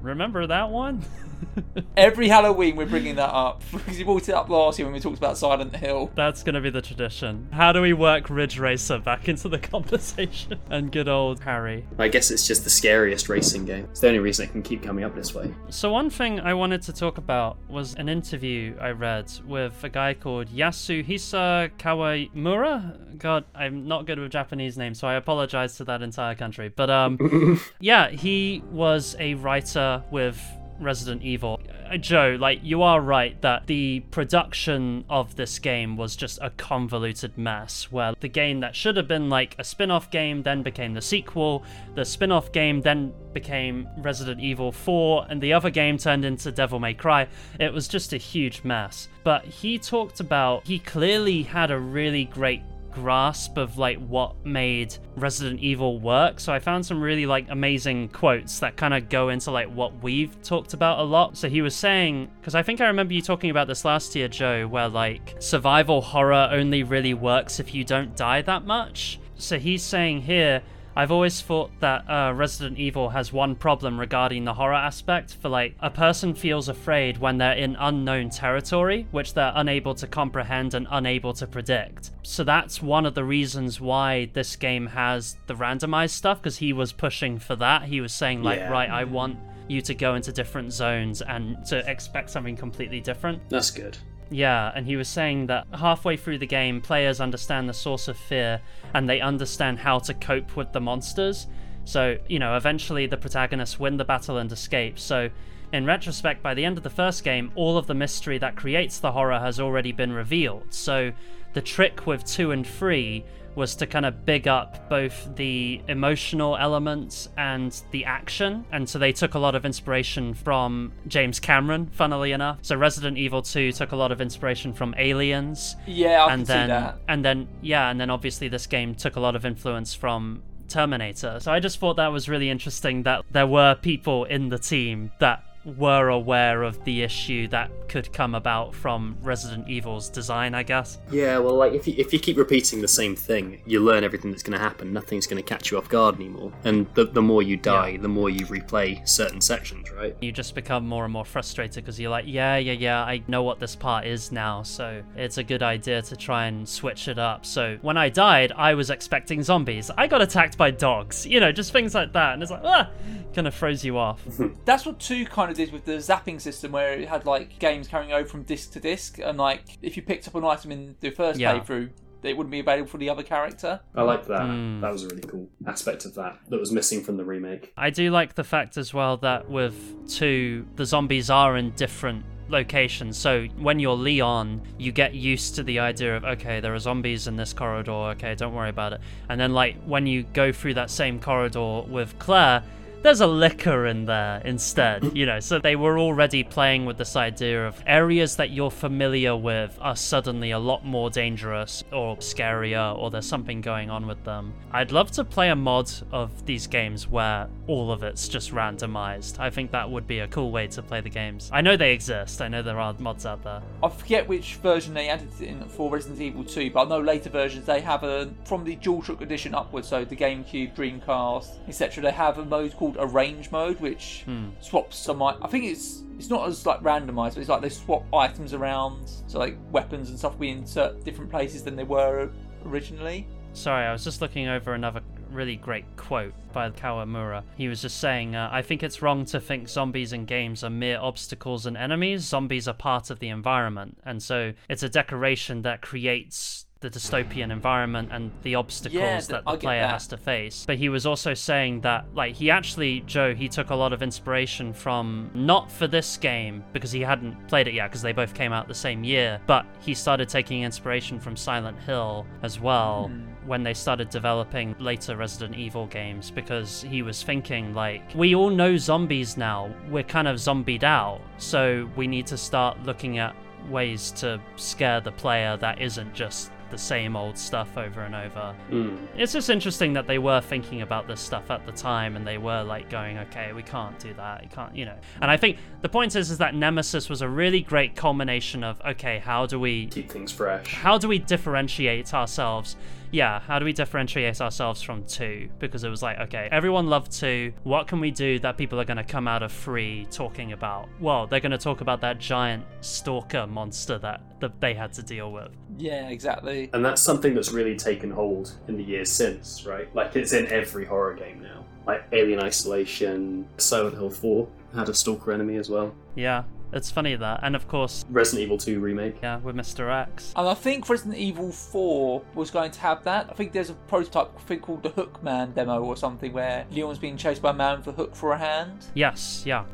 Remember that one? Every Halloween, we're bringing that up because you brought it up last year when we talked about Silent Hill. That's going to be the tradition. How do we work Ridge Racer back into the conversation? And good old Harry. I guess it's just the scariest racing game. It's the only reason it can keep coming up this way. So, one thing I wanted to talk about was an interview I read with a guy called Yasuhisa Kawamura. God, I'm not good with Japanese names, so I apologize to that entire country. But, um, yeah, he was a writer with Resident Evil. Uh, Joe, like, you are right that the production of this game was just a convoluted mess, where the game that should have been like a spin off game then became the sequel, the spin off game then became Resident Evil 4, and the other game turned into Devil May Cry. It was just a huge mess. But he talked about, he clearly had a really great grasp of like what made Resident Evil work. So I found some really like amazing quotes that kind of go into like what we've talked about a lot. So he was saying because I think I remember you talking about this last year, Joe, where like survival horror only really works if you don't die that much. So he's saying here I've always thought that uh, Resident Evil has one problem regarding the horror aspect. For like, a person feels afraid when they're in unknown territory, which they're unable to comprehend and unable to predict. So that's one of the reasons why this game has the randomized stuff, because he was pushing for that. He was saying, like, Yeah. right, I want you to go into different zones and to expect something completely different. That's good. Yeah, and he was saying that halfway through the game, players understand the source of fear and they understand how to cope with the monsters. So, you know, eventually the protagonists win the battle and escape. So, in retrospect, by the end of the first game, all of the mystery that creates the horror has already been revealed. So, the trick with 2 and 3 was to kind of big up both the emotional elements and the action. And so they took a lot of inspiration from James Cameron, funnily enough. So Resident Evil 2 took a lot of inspiration from Aliens. Yeah, I and can see that. And then, yeah, and then obviously this game took a lot of influence from Terminator. So I just thought that was really interesting that there were people in the team that were aware of the issue that could come about from Resident Evil's design, I guess. Yeah, well, like if you, if you keep repeating the same thing, you learn everything that's going to happen. Nothing's going to catch you off guard anymore. And the, the more you die, the more you replay certain sections, right? You just become more and more frustrated because you're like, yeah, yeah, yeah, I know what this part is now, so it's a good idea to try and switch it up. So when I died, I was expecting zombies. I got attacked by dogs, you know, just things like that. And it's like, ah, kind of throws you off. That's what 2 kind of did with the zapping system, where it had like games carrying over from disc to disc, and like if you picked up an item in the first Yeah. playthrough, it wouldn't be available for the other character. I like that. Hmm. That was a really cool aspect of that that was missing from the remake. I do like the fact as well that with two, the zombies are in different locations. So when you're Leon, you get used to the idea of okay, there are zombies in this corridor. Okay, don't worry about it. And then like when you go through that same corridor with Claire. There's a licker in there instead, mm. you know. So they were already playing with this idea of areas that you're familiar with are suddenly a lot more dangerous or scarier, or there's something going on with them. I'd love to play a mod of these games where all of it's just randomized. I think that would be a cool way to play the games. I know they exist, I know there are mods out there. I forget which version they added it in for Resident Evil 2, but I know later versions they have a from the DualShock edition upwards, so the GameCube, Dreamcast, etc. They have a mode called Arrange mode, which Hmm. swaps some. i- I think it's it's not as like randomized, but it's like they swap items around, so like weapons and stuff we insert different places than they were originally. Sorry, I was just looking over another really great quote by Kawamura. He was just saying, uh, I think it's wrong to think zombies in games are mere obstacles and enemies. Zombies are part of the environment. And so it's a decoration that creates the dystopian environment and the obstacles Yeah, th- that the player that. has to face. But he was also saying that, like, he actually, Joe, he took a lot of inspiration from not for this game because he hadn't played it yet because they both came out the same year, but he started taking inspiration from Silent Hill as well hmm. when they started developing later Resident Evil games because he was thinking like we all know zombies now we're kind of zombied out so we need to start looking at ways to scare the player that isn't just the same old stuff over and over Mm. it's just interesting that they were thinking about this stuff at the time and they were like going okay we can't do that you can't you know and i think the point is is that nemesis was a really great culmination of okay how do we Keep things fresh. how do we differentiate ourselves yeah, how do we differentiate ourselves from 2? Because it was like, okay, everyone loved 2. What can we do that people are going to come out of 3 talking about? Well, they're going to talk about that giant stalker monster that, that they had to deal with. Yeah, exactly. And that's something that's really taken hold in the years since, right? Like it's in every horror game now. Like Alien Isolation, Silent Hill 4 had a stalker enemy as well. Yeah, it's funny that. And of course, Resident Evil 2 remake. Yeah, with Mr. X. And I think Resident Evil 4 was going to have that. I think there's a prototype thing called the Hookman demo or something where Leon's being chased by a man with a hook for a hand. Yes, yeah.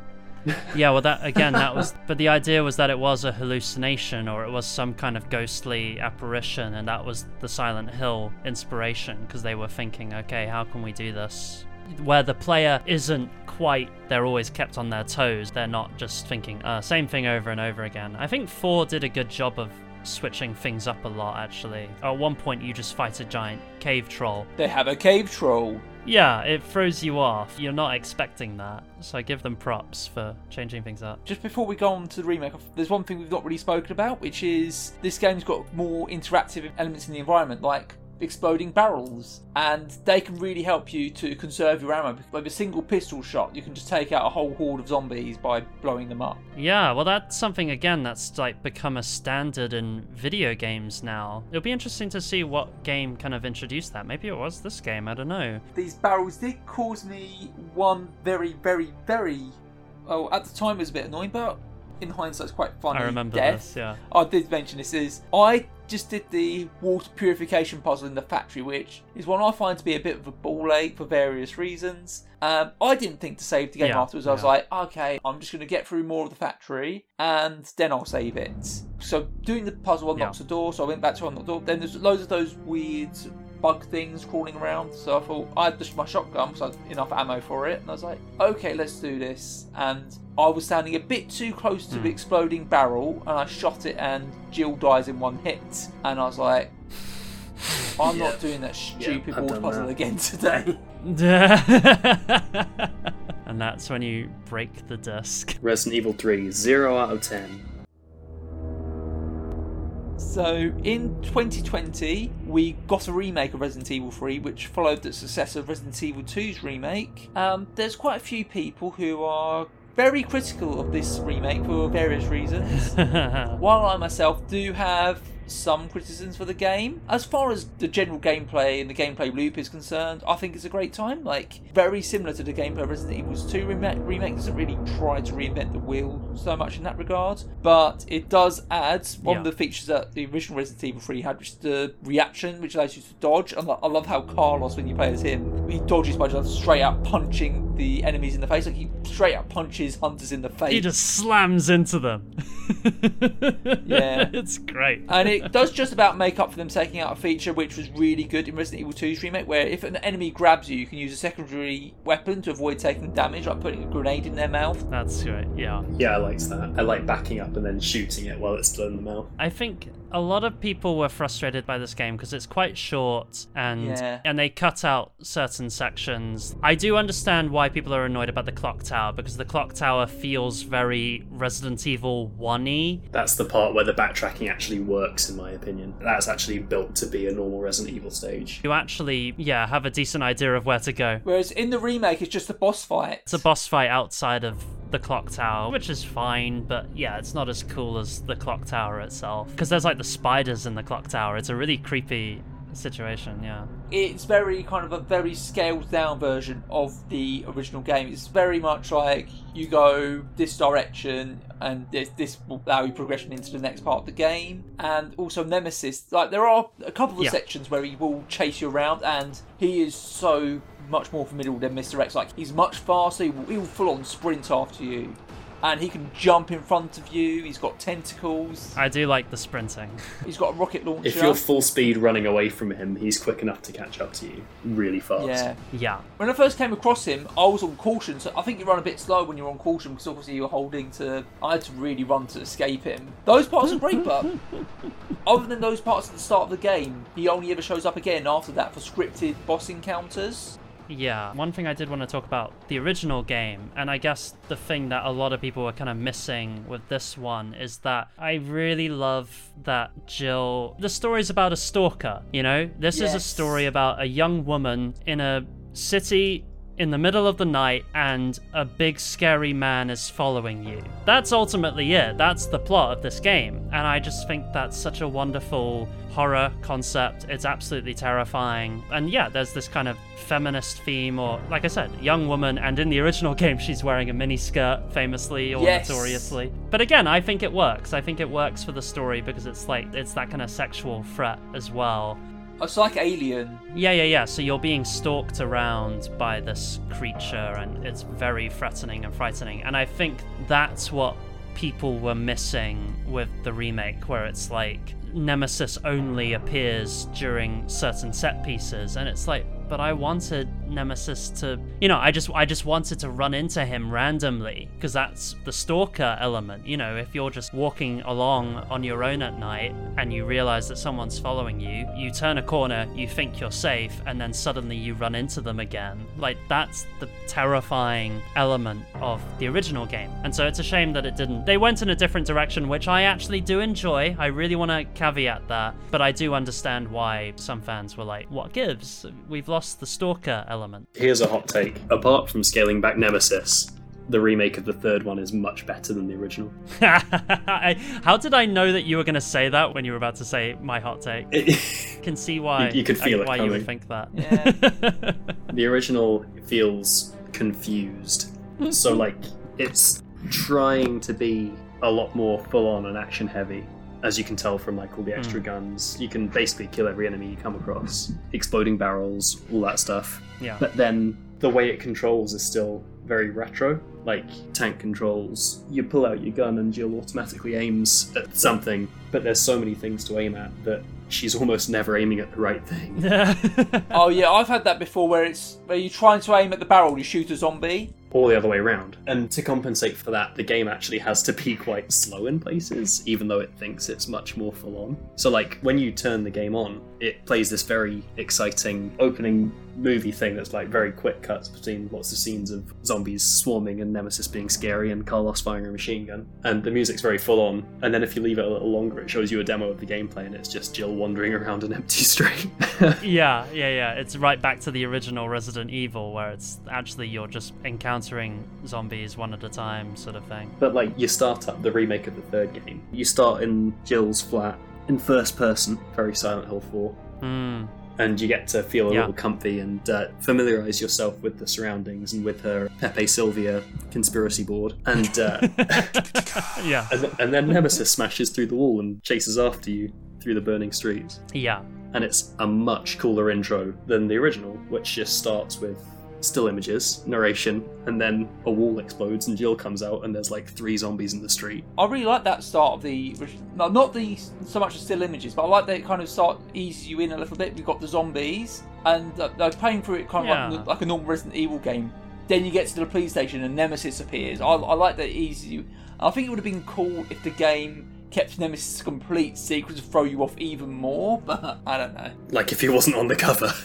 yeah, well, that again, that was. But the idea was that it was a hallucination or it was some kind of ghostly apparition, and that was the Silent Hill inspiration because they were thinking, okay, how can we do this? Where the player isn't quite, they're always kept on their toes. They're not just thinking, uh, same thing over and over again. I think 4 did a good job of switching things up a lot, actually. At one point, you just fight a giant cave troll. They have a cave troll. Yeah, it throws you off. You're not expecting that. So I give them props for changing things up. Just before we go on to the remake, there's one thing we've not really spoken about, which is this game's got more interactive elements in the environment, like exploding barrels, and they can really help you to conserve your ammo. With a single pistol shot, you can just take out a whole horde of zombies by blowing them up. Yeah, well, that's something again that's like become a standard in video games now. It'll be interesting to see what game kind of introduced that. Maybe it was this game. I don't know. These barrels did cause me one very, very, very. Oh, at the time it was a bit annoying, but in hindsight, it's quite funny. I remember death. this. Yeah. I did mention this. Is I just did the water purification puzzle in the factory, which is one I find to be a bit of a ball ache for various reasons. Um, I didn't think to save the game Yeah, afterwards. I was yeah. like, okay, I'm just going to get through more of the factory and then I'll save it. So doing the puzzle unlocks the door, so I went back to unlock the door. Then there's loads of those weird bug things crawling around. So I thought I had just my shotgun because I had enough ammo for it, and I was like, okay, let's do this. And I was standing a bit too close to hmm. the exploding barrel, and I shot it, and Jill dies in one hit. And I was like, I'm not doing that stupid I've water done puzzle that. again today. and that's when you break the disc. Resident Evil 3, 0 out of 10. So in 2020, we got a remake of Resident Evil 3, which followed the success of Resident Evil 2's remake. Um, there's quite a few people who are very critical of this remake for various reasons. While I myself do have some criticisms for the game, as far as the general gameplay and the gameplay loop is concerned, I think it's a great time. Like very similar to the gameplay of Resident Evil 2 remake. Remake doesn't really try to reinvent the wheel so much in that regard, but it does add one of the features that the original Resident Evil 3 had, which is the reaction, which allows you to dodge. And I love how Carlos, when you play as him, he dodges by just straight out punching the enemies in the face. Like he straight out punches hunters in the face. He just slams into them. Yeah. it's great. and it does just about make up for them taking out a feature which was really good in Resident Evil 2's remake, where if an enemy grabs you, you can use a secondary weapon to avoid taking damage, like putting a grenade in their mouth. That's right, Yeah. Yeah, I liked that. I like backing up and then shooting it while it's still in the mouth. I think a lot of people were frustrated by this game because it's quite short and Yeah. and they cut out certain sections. I do understand why people are annoyed about the clock tower because the clock tower feels very Resident Evil 1y. That's the part where the backtracking actually works, in my opinion. That's actually built to be a normal Resident Evil stage. You actually, yeah, have a decent idea of where to go. Whereas in the remake, it's just a boss fight. It's a boss fight outside of the clock tower, which is fine, but yeah, it's not as cool as the clock tower itself. Because there's like the spiders in the clock tower. It's a really creepy situation, yeah. It's very kind of a very scaled down version of the original game. It's very much like you go this direction and this, this will allow you progression into the next part of the game. And also Nemesis, like there are a couple of Yeah. sections where he will chase you around and he is so much more formidable than Mr. X. Like he's much faster, he will, he will full on sprint after you. And he can jump in front of you, he's got tentacles, I do like the sprinting. he's got a rocket launcher. If you're full speed running away from him, he's quick enough to catch up to you really fast. Yeah. Yeah. When I first came across him, I was on caution, so I think you run a bit slow when you're on caution because obviously you're holding to. I had to really run to escape him. Those parts are great, but other than those parts at the start of the game, he only ever shows up again after that for scripted boss encounters. Yeah, one thing I did want to talk about the original game, and I guess the thing that a lot of people are kind of missing with this one is that I really love that Jill. The story's about a stalker, you know? This is a story about a young woman in a city in the middle of the night and a big scary man is following you. That's ultimately it. That's the plot of this game. And I just think that's such a wonderful horror concept. It's absolutely terrifying. And yeah, there's this kind of feminist theme or like I said, young woman and in the original game she's wearing a mini skirt famously or Yes. notoriously. But again, I think it works. I think it works for the story because it's like it's that kind of sexual threat as well. Oh, it's like Alien. Yeah, yeah, yeah. So you're being stalked around by this creature, and it's very threatening and frightening. And I think that's what people were missing with the remake, where it's like Nemesis only appears during certain set pieces, and it's like, but I wanted Nemesis to, you know, I just, I just wanted to run into him randomly because that's the stalker element. You know, if you're just walking along on your own at night and you realize that someone's following you, you turn a corner, you think you're safe, and then suddenly you run into them again. Like that's the terrifying element of the original game. And so it's a shame that it didn't. They went in a different direction, which I actually do enjoy. I really want to caveat that, but I do understand why some fans were like, "What gives? We've lost the stalker element." Here's a hot take. Apart from scaling back Nemesis, the remake of the third one is much better than the original. How did I know that you were going to say that when you were about to say my hot take? Can see why You- you could feel uh, it why you would think that. The original feels confused. so, like, it's trying to be a lot more full on and action heavy. As you can tell from like all the extra Hmm. guns, you can basically kill every enemy you come across. Exploding barrels, all that stuff. Yeah. But then the way it controls is still very retro. Like tank controls, you pull out your gun and Jill automatically aims at something, but there's so many things to aim at that she's almost never aiming at the right thing. oh yeah, I've had that before where it's where you're trying to aim at the barrel, you shoot a zombie. Or the other way around. And to compensate for that, the game actually has to be quite slow in places, even though it thinks it's much more full on. So, like, when you turn the game on, it plays this very exciting opening movie thing that's like very quick cuts between lots of scenes of zombies swarming and Nemesis being scary and Carlos firing a machine gun. And the music's very full on. And then if you leave it a little longer, it shows you a demo of the gameplay and it's just Jill wandering around an empty street. yeah, yeah, yeah. It's right back to the original Resident Evil, where it's actually you're just encountering zombies one at a time, sort of thing. But like you start up the remake of the third game, you start in Jill's flat in first person, very Silent Hill 4, Hmm. and you get to feel a Yeah. little comfy and uh, familiarize yourself with the surroundings and with her Pepe Sylvia conspiracy board. And uh, yeah, and, and then Nemesis smashes through the wall and chases after you through the burning streets. Yeah. And it's a much cooler intro than the original, which just starts with still images, narration, and then a wall explodes and Jill comes out and there's like three zombies in the street. I really like that start of the no, not the so much the still images, but I like that it kind of start eases you in a little bit. We've got the zombies, and uh, they're playing through it kind of Yeah. like, like a normal Resident Evil game. Then you get to the police station and Nemesis appears. I, I like that it eases you. I think it would have been cool if the game kept Nemesis complete secret to throw you off even more, but I don't know. Like if he wasn't on the cover.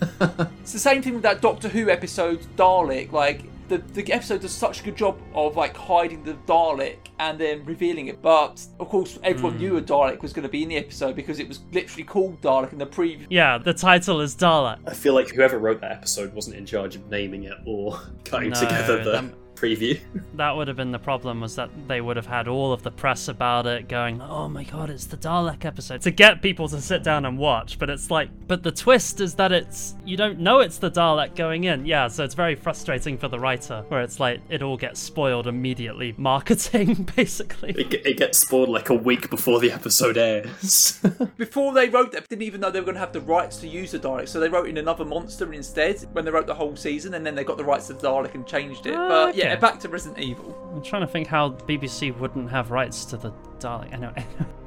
It's the same thing with that Doctor Who episode Dalek. Like the the episode does such a good job of like hiding the Dalek and then revealing it. But of course, everyone Hmm. knew a Dalek was going to be in the episode because it was literally called Dalek in the preview. Yeah, the title is Dalek. I feel like whoever wrote that episode wasn't in charge of naming it or cutting No, together the them- preview. That would have been the problem was that they would have had all of the press about it going, "Oh my god, it's the Dalek episode." To get people to sit down and watch, but it's like but the twist is that it's you don't know it's the Dalek going in. Yeah, so it's very frustrating for the writer where it's like it all gets spoiled immediately marketing basically. It, it gets spoiled like a week before the episode airs. Before they wrote that, didn't even know they were going to have the rights to use the Dalek, so they wrote in another monster instead when they wrote the whole season, and then they got the rights to the Dalek and changed it. But yeah, Okay. back to Resident Evil. I'm trying to think how BBC wouldn't have rights to the Dalek. I know.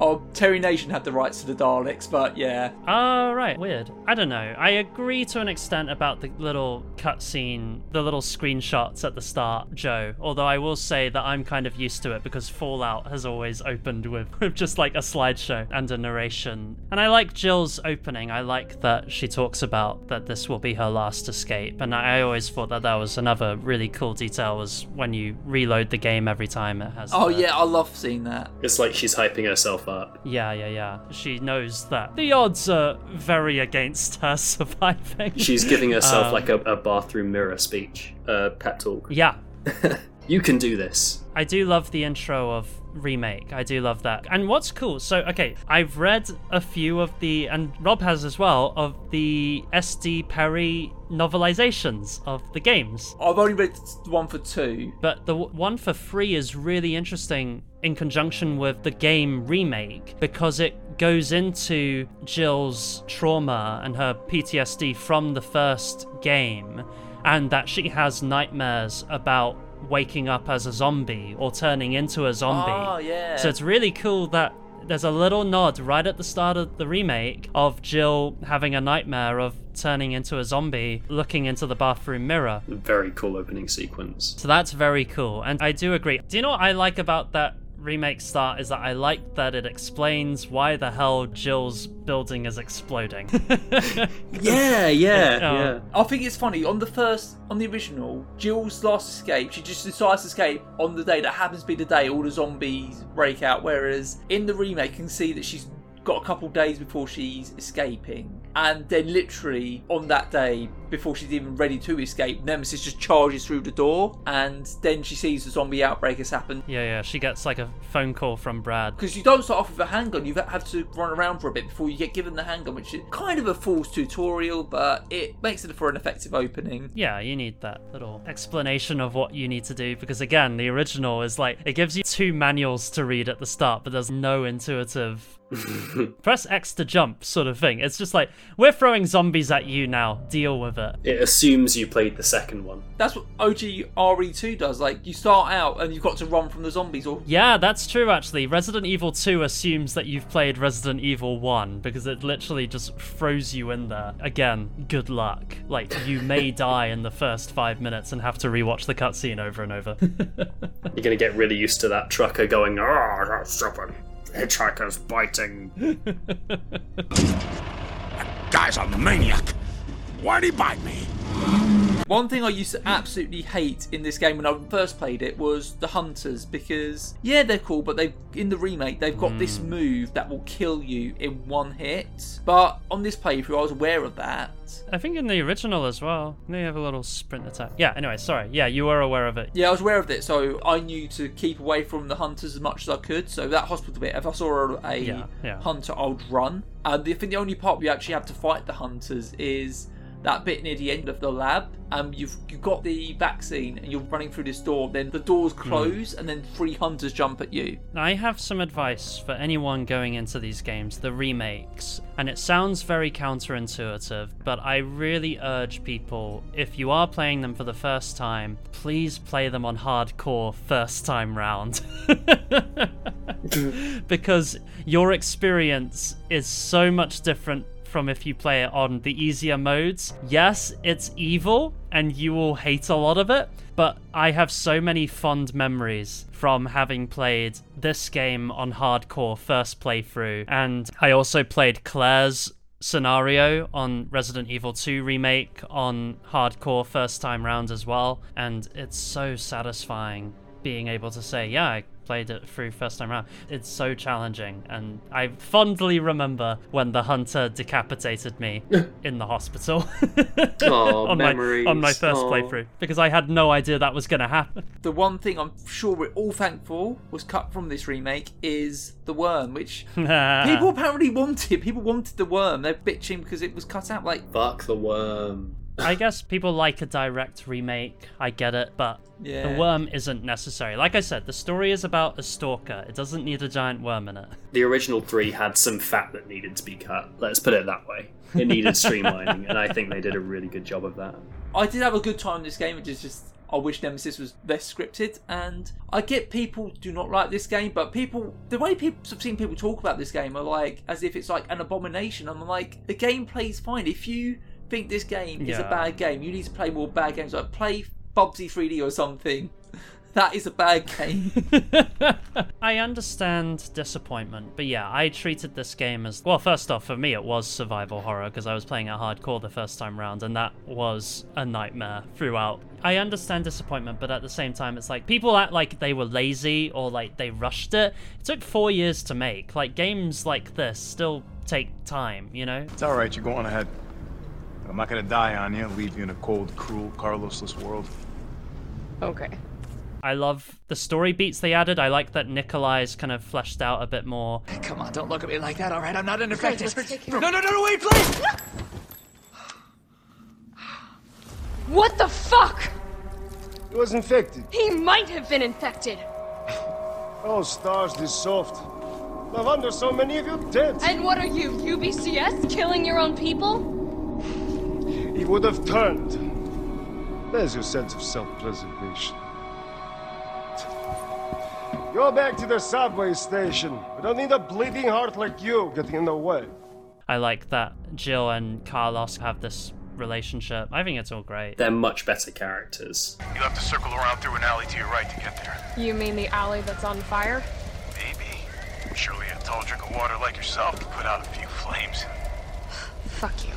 Oh, Terry Nation had the rights to the Daleks, but yeah. Oh, right. Weird. I don't know. I agree to an extent about the little cutscene, the little screenshots at the start, Joe. Although I will say that I'm kind of used to it because Fallout has always opened with, with just like a slideshow and a narration. And I like Jill's opening. I like that she talks about that this will be her last escape. And I always thought that that was another really cool detail was when you reload the game every time it has. Oh the- yeah, I love seeing that. It's like she's hyping herself up. Yeah, yeah, yeah. She knows that the odds are very against her surviving. She's giving herself Um, like a, a bathroom mirror speech, uh, pep talk. Yeah. You can do this. I do love the intro of remake. I do love that. And what's cool, so okay, I've read a few of the and Rob has as well of the SD Perry novelizations of the games. I've only read one for two. But the one for three is really interesting in conjunction with the game remake because it goes into Jill's trauma and her PTSD from the first game and that she has nightmares about waking up as a zombie or turning into a zombie. Oh, yeah. So it's really cool that there's a little nod right at the start of the remake of Jill having a nightmare of turning into a zombie, looking into the bathroom mirror. Very cool opening sequence. So that's very cool. And I do agree. Do you know what I like about that remake start is that I like that it explains why the hell Jill's building is exploding. Yeah, yeah, yeah. I think it's funny on the first, on the original, Jill's last escape. She just decides to escape on the day that happens to be the day all the zombies break out. Whereas in the remake, you can see that she's got a couple days before she's escaping, and then literally on that day before she's even ready to escape, Nemesis just charges through the door, and then she sees the zombie outbreak has happened. yeah, yeah. She gets like a phone call from Brad. Because you don't start off with a handgun, you have to run around for a bit before you get given the handgun, which is kind of a false tutorial, but it makes it for an effective opening. Yeah, you need that little explanation of what you need to do because again, the original is like it gives you two manuals to read at the start, but there's no intuitive press X to jump sort of thing. It's just like we're throwing zombies at you now. Deal with it. It assumes you played the second one. That's what OG RE2 does. Like, you start out and you've got to run from the zombies, or Yeah, that's true actually. Resident Evil 2 assumes that you've played Resident Evil 1 because it literally just throws you in there. Again, good luck. Like, you may die in the first five minutes and have to rewatch the cutscene over and over. You're gonna get really used to that trucker going, ah, oh, that's stupid. Hitchhiker's biting. that Guy's a maniac. Why'd he bite me? One thing I used to absolutely hate in this game when I first played it was the hunters because yeah they're cool but they in the remake they've got this hmm. move that will kill you in one hit but on this playthrough I was aware of that I think in the original as well, they have a little sprint attack. Yeah, anyway, sorry. Yeah, you were aware of it. yeah I was aware of it so I knew to keep away from the hunters as much as I could so that hospital bit if I saw a Yeah, yeah. hunter I would run and the, I think the only part we actually have to fight the hunters is that bit near the end of the lab and you've you've got the vaccine and you're running through this door then the doors hmm. close and then three hunters jump at you I have some advice for anyone going into these games, the remakes, and it sounds very counterintuitive, but I really urge people, if you are playing them for the first time, please play them on hardcore first time round. because your experience is so much different from if you play it on the easier modes. Yes, it's evil and you will hate a lot of it, but I have so many fond memories from having played this game on hardcore first playthrough. And I also played Claire's scenario on Resident Evil 2 remake on hardcore first time round as well. And it's so satisfying being able to say, yeah, I played it through first time around. It's so challenging, and I fondly remember when the hunter decapitated me in the hospital Aw, on my on my first Aw. playthrough because I had no idea that was going to happen. the one thing I'm sure we're all thankful was cut from this remake is the worm, which people apparently wanted. People wanted the worm. They're bitching because it was cut out. Like, Fuck the worm. I guess people like a direct remake. I get it, but Yeah. the worm isn't necessary. Like I said, the story is about a stalker. It doesn't need a giant worm in it. The original three had some fat that needed to be cut. Let's put it that way. It needed streamlining, and I think they did a really good job of that. I did have a good time in this game. It just, just I wish Nemesis was less scripted, and I get people do not like this game, but people, the way people, I've seen people talk about this game are like as if it's like an abomination. I'm like, the gameplay's fine. If you think this game is a bad game, you need to play more bad games. Like play Bubsy 3D or something. That is a bad game. I understand disappointment, but yeah, I treated this game as well. First off, for me, it was survival horror because I was playing it hardcore the first time round, and that was a nightmare throughout. I understand disappointment, but at the same time, it's like people act like they were lazy or like they rushed it. It took four years to make. Like games like this still take time, you know? It's all right. You're going ahead. I'm not gonna die on you. Leave you in a cold, cruel, Carlosless world. Okay. I love the story beats they added. I like that Nikolai's kind of fleshed out a bit more. Come on, don't look at me like that, all right? I'm not unaffected. let's take care No, no, no, no, wait, please! What the fuck? He was infected. He might have been infected. Oh, stars, this soft. No wonder so many of you dead. And what are you, UBCS? Killing your own people? He would have turned. There's your sense of self-preservation. Go back to the subway station. We don't need a bleeding heart like you getting in the way. I like that Jill and Carlos have this relationship. I think it's all great. They're much better characters. You'll have to circle around through an alley to your right to get there. You mean the alley that's on fire? Maybe. Surely a tall drink of water like yourself can put out a few flames. Fuck you.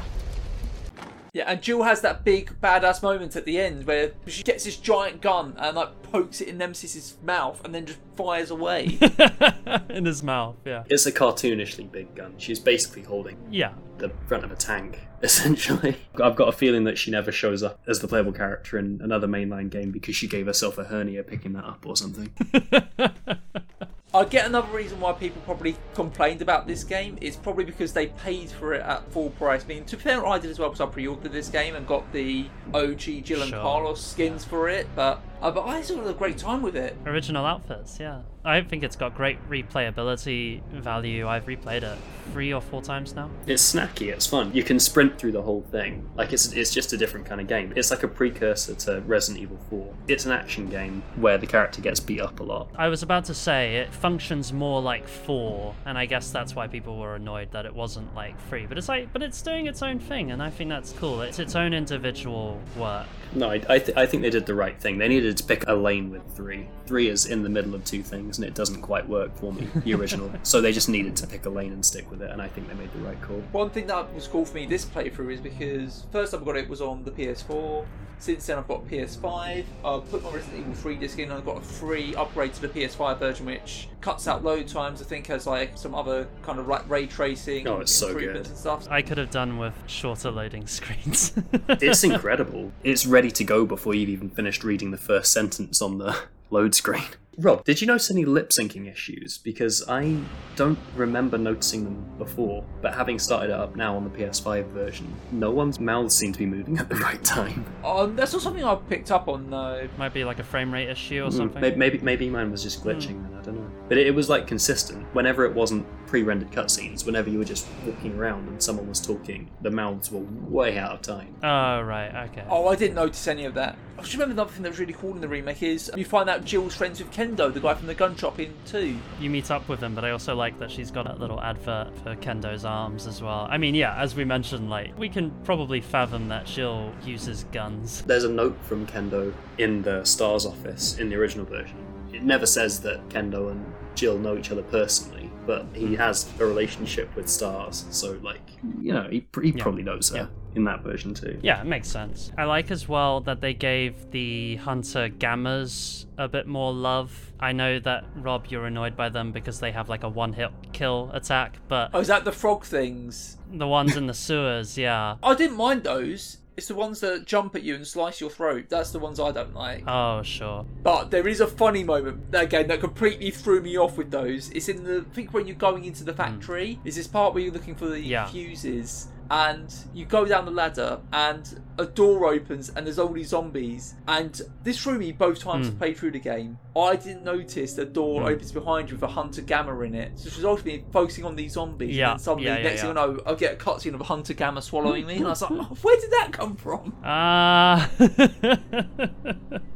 Yeah, and Jill has that big badass moment at the end where she gets this giant gun and like pokes it in Nemesis's mouth and then just fires away. In his mouth, yeah. It's a cartoonishly big gun. She's basically holding Yeah. the front of a tank, essentially. I've got a feeling that she never shows up as the playable character in another mainline game because she gave herself a hernia picking that up or something. I get another reason why people probably complained about this game. It's probably because they paid for it at full price. I mean, to be fair, I did as well because I pre-ordered this game and got the OG Jill and Sure. Carlos skins for it. But uh, but I still had a great time with it. Original outfits, yeah. I think it's got great replayability value. I've replayed it three or four times now. It's snacky, it's fun. You can sprint through the whole thing. Like it's it's just a different kind of game. It's like a precursor to Resident Evil 4. It's an action game where the character gets beat up a lot. I was about to say it functions more like four, and I guess that's why people were annoyed that it wasn't like free. But it's like, but it's doing its own thing, and I think that's cool. It's its own individual work. No, I, I, th- I think they did the right thing. They needed to pick a lane with three. Three is in the middle of two things, and it doesn't quite work for me, the original. so they just needed to pick a lane and stick with it, and I think they made the right call. One thing that was cool for me this playthrough is because first time I got it was on the PS4. Since then I've got PS5. I've put my Resident Evil 3 disc in. and I've got a free upgrade to the PS5 version, which cuts out load times. I think has like some other kind of like ray tracing Oh, it's so improvements good. and stuff. I could have done with shorter loading screens. It's incredible. It's ready to go before you've even finished reading the first sentence on the load screen. Rob, did you notice any lip syncing issues? Because I don't remember noticing them before, but having started it up now on the PS5 version, no one's mouths seem to be moving at the right time. Um, that's not something I picked up on though. Might be like a frame rate issue or Mm, something. may- Maybe maybe mine was just glitching. then, I don't know. But it, it was like consistent. Whenever it wasn't pre-rendered cutscenes, whenever you were just walking around and someone was talking, the mouths were way out of time. Oh right, okay. Oh, I didn't notice any of that. I just remember another thing that was really cool in the remake is you find out Jill's friends with Kendo, the guy from the gun shop in two. You meet up with him, but I also like that she's got that little advert for Kendo's arms as well. I mean, yeah, as we mentioned, like we can probably fathom that Jill uses guns. There's a note from Kendo in the Stars office in the original version. It never says that Kendo and Jill know each other personally, but he mm. has a relationship with Stars, so like you know he, he Yeah. probably knows her in that version too. Yeah, it makes sense. I like as well that they gave the Hunter Gammas a bit more love. I know that Rob, you're annoyed by them because they have like a one-hit kill attack, but Oh, is that the frog things? the ones in the sewers, yeah. I didn't mind those. It's the ones that jump at you and slice your throat. That's the ones I don't like. Oh, sure. But there is a funny moment again that completely threw me off with those. It's in the I think when you're going into the hmm. factory. Is this part where you're looking for the Yeah. fuses and you go down the ladder and a door opens and there's all these zombies and this threw me both times I Mm. played through the game. I didn't notice the door Mm. opens behind you with a hunter gamma in it. So it resulted in me focusing on these zombies Yeah, and suddenly yeah, yeah, next yeah. thing I know I get a cutscene of a hunter gamma swallowing me and I was like, oh, where did that come from? Ah,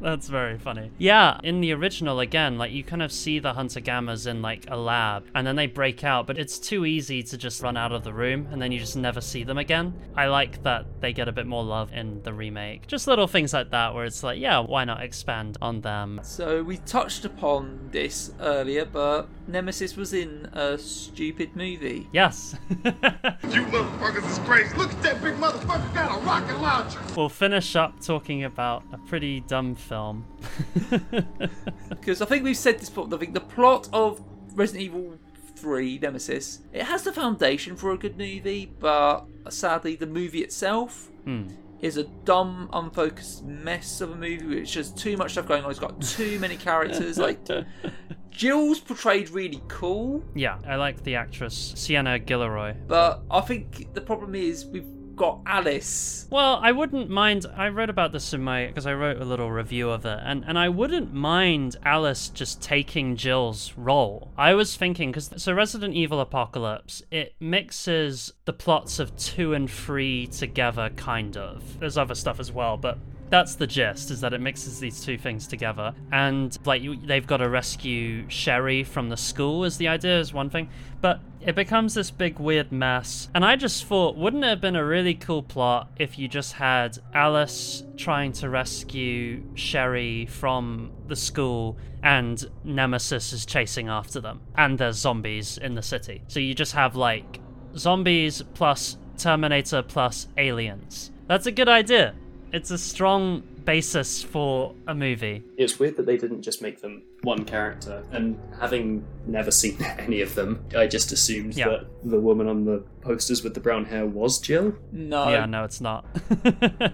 That's very funny. Yeah, in the original, again, like you kind of see the hunter gammas in like a lab and then they break out, but it's too easy to just run out of the room and then you just never see them again. I like that they get a bit more love in the remake. Just little things like that where it's like, yeah, why not expand on them? So we touched upon this earlier, but Nemesis was in a stupid movie. Yes. You motherfuckers is crazy. Look at that big motherfucker got a rocket launcher. We'll finish up talking about a pretty dumb film. Because I think we've said this before. I think the plot of Resident Evil 3 Nemesis it has the foundation for a good movie, but sadly the movie itself Hmm. is a dumb, unfocused mess of a movie. with just too much stuff going on. It's got too many characters. Like Jill's portrayed really cool, Yeah, I like the actress Sienna Guillory. but I think the problem is we've got Alice. Well, I wouldn't mind. I read about this in my because I wrote a little review of it, and and I wouldn't mind Alice just taking Jill's role. I was thinking because so Resident Evil Apocalypse it mixes the plots of two and three together, kind of. There's other stuff as well, but. That's the gist, is that it mixes these two things together. And, like, you, they've got to rescue Sherry from the school, is the idea, is one thing. But it becomes this big weird mess. And I just thought, wouldn't it have been a really cool plot if you just had Alice trying to rescue Sherry from the school and Nemesis is chasing after them? And there's zombies in the city. So you just have, like, zombies plus Terminator plus aliens. That's a good idea. It's a strong basis for a movie. It's weird that they didn't just make them one character. And having never seen any of them, I just assumed Yeah. that the woman on the posters with the brown hair was Jill. No. Yeah, no, it's not.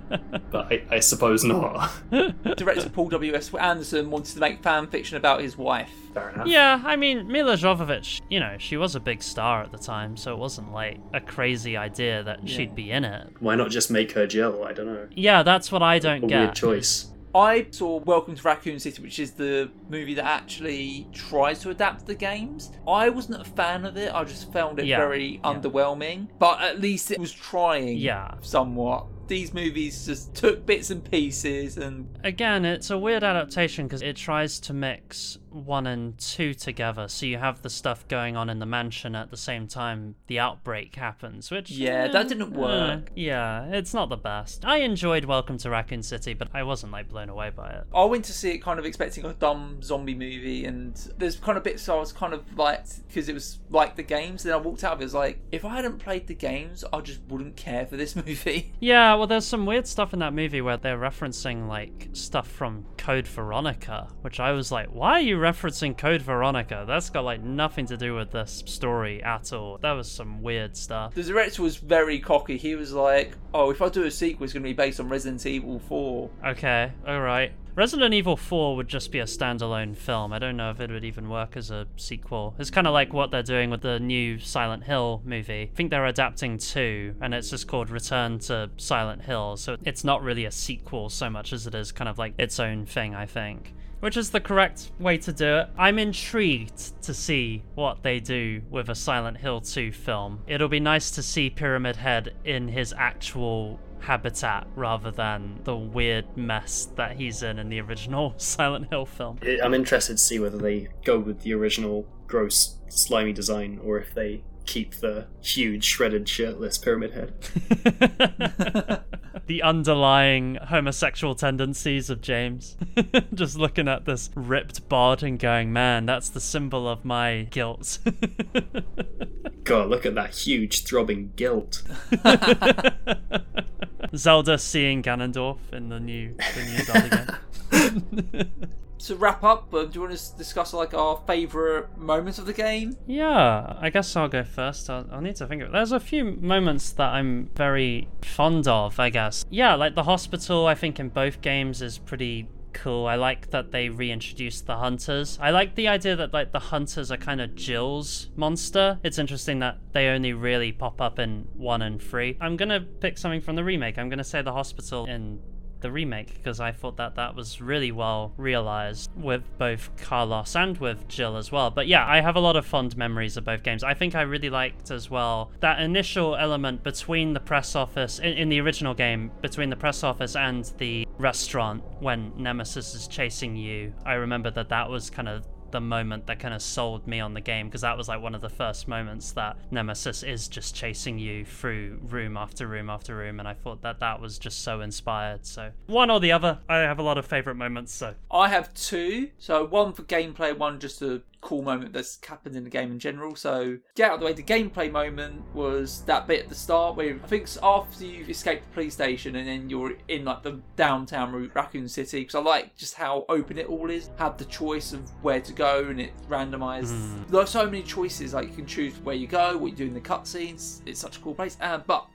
But I, I suppose not. Director Paul W.S. Anderson wanted to make fan fiction about his wife. Fair enough. Yeah, I mean, Milla Jovovich, you know, she was a big star at the time, so it wasn't like a crazy idea that Yeah. she'd be in it. Why not just make her Jill? I don't know. Yeah, that's what I don't A get. weird choice. I saw Welcome to Raccoon City, which is the movie that actually tries to adapt the games. I wasn't a fan of it. I just found it Yeah, very underwhelming. But at least it was trying Yeah. somewhat. These movies just took bits and pieces and Again, it's a weird adaptation because it tries to mix one and two together. So you have the stuff going on in the mansion at the same time the outbreak happens, which. Yeah, that didn't eh, work. yeah, it's not the best. I enjoyed Welcome to Raccoon City, but I wasn't like blown away by it. I went to see it kind of expecting a dumb zombie movie, and there's kind of bits I was kind of like because it was like the games. Then I walked out of it, it was like if I hadn't played the games, I just wouldn't care for this movie. Yeah, well, there's some weird stuff in that movie where they're referencing like stuff from Code Veronica, which I was like, why are you referencing Code Veronica? That's got like nothing to do with this story at all. That was some weird stuff. The director was very cocky. He was like, "Oh, if I do a sequel, it's going to be based on Resident Evil 4." Okay, alright. Resident Evil 4 would just be a standalone film. I don't know if it would even work as a sequel. It's kind of like what they're doing with the new Silent Hill movie. I think they're adapting two, and it's just called Return to Silent Hill. So it's not really a sequel so much as it is kind of like its own thing, I think. Which is the correct way to do it. I'm intrigued to see what they do with a Silent Hill 2 film. It'll be nice to see Pyramid Head in his actual habitat rather than the weird mess that he's in in the original Silent Hill film. I'm interested to see whether they go with the original gross, slimy design or if they keep the huge, shredded, shirtless pyramid head. the underlying homosexual tendencies of James. Just looking at this ripped bod and going, man, that's the symbol of my guilt. God, look at that huge, throbbing guilt. Zelda seeing Ganondorf in the new the new Zelda game. To wrap up, do you want to discuss like our favourite moments of the game? Yeah, I guess I'll go first. I'll, I'll need to think of it. There's a few moments that I'm very fond of, I guess. Yeah, like the hospital, I think in both games is pretty cool. I like that they reintroduced the hunters. I like the idea that like the hunters are kind of Jill's monster. It's interesting that they only really pop up in 1 and 3. I'm going to pick something from the remake. I'm going to say the hospital in the remake because I thought that that was really well realized with both Carlos and with Jill as well. But yeah, I have a lot of fond memories of both games. I think I really liked as well that initial element between the press office in, in the original game between the press office and the restaurant when Nemesis is chasing you. I remember that that was kind of the moment that kind of sold me on the game because that was like one of the first moments that Nemesis is just chasing you through room after room after room, and I thought that that was just so inspired. So one or the other, I have a lot of favorite moments. So I have two. So one for gameplay, one just a cool moment that's happened in the game in general. So get out of the way. The gameplay moment was that bit at the start where I think it's after you've escaped the police station and then you're in like the downtown route, Raccoon City. Because I like just how open it all is. Have the choice of where to go and it randomized. Mm. There are so many choices. Like you can choose where you go, what you do in the cutscenes. It's such a cool place. Uh, but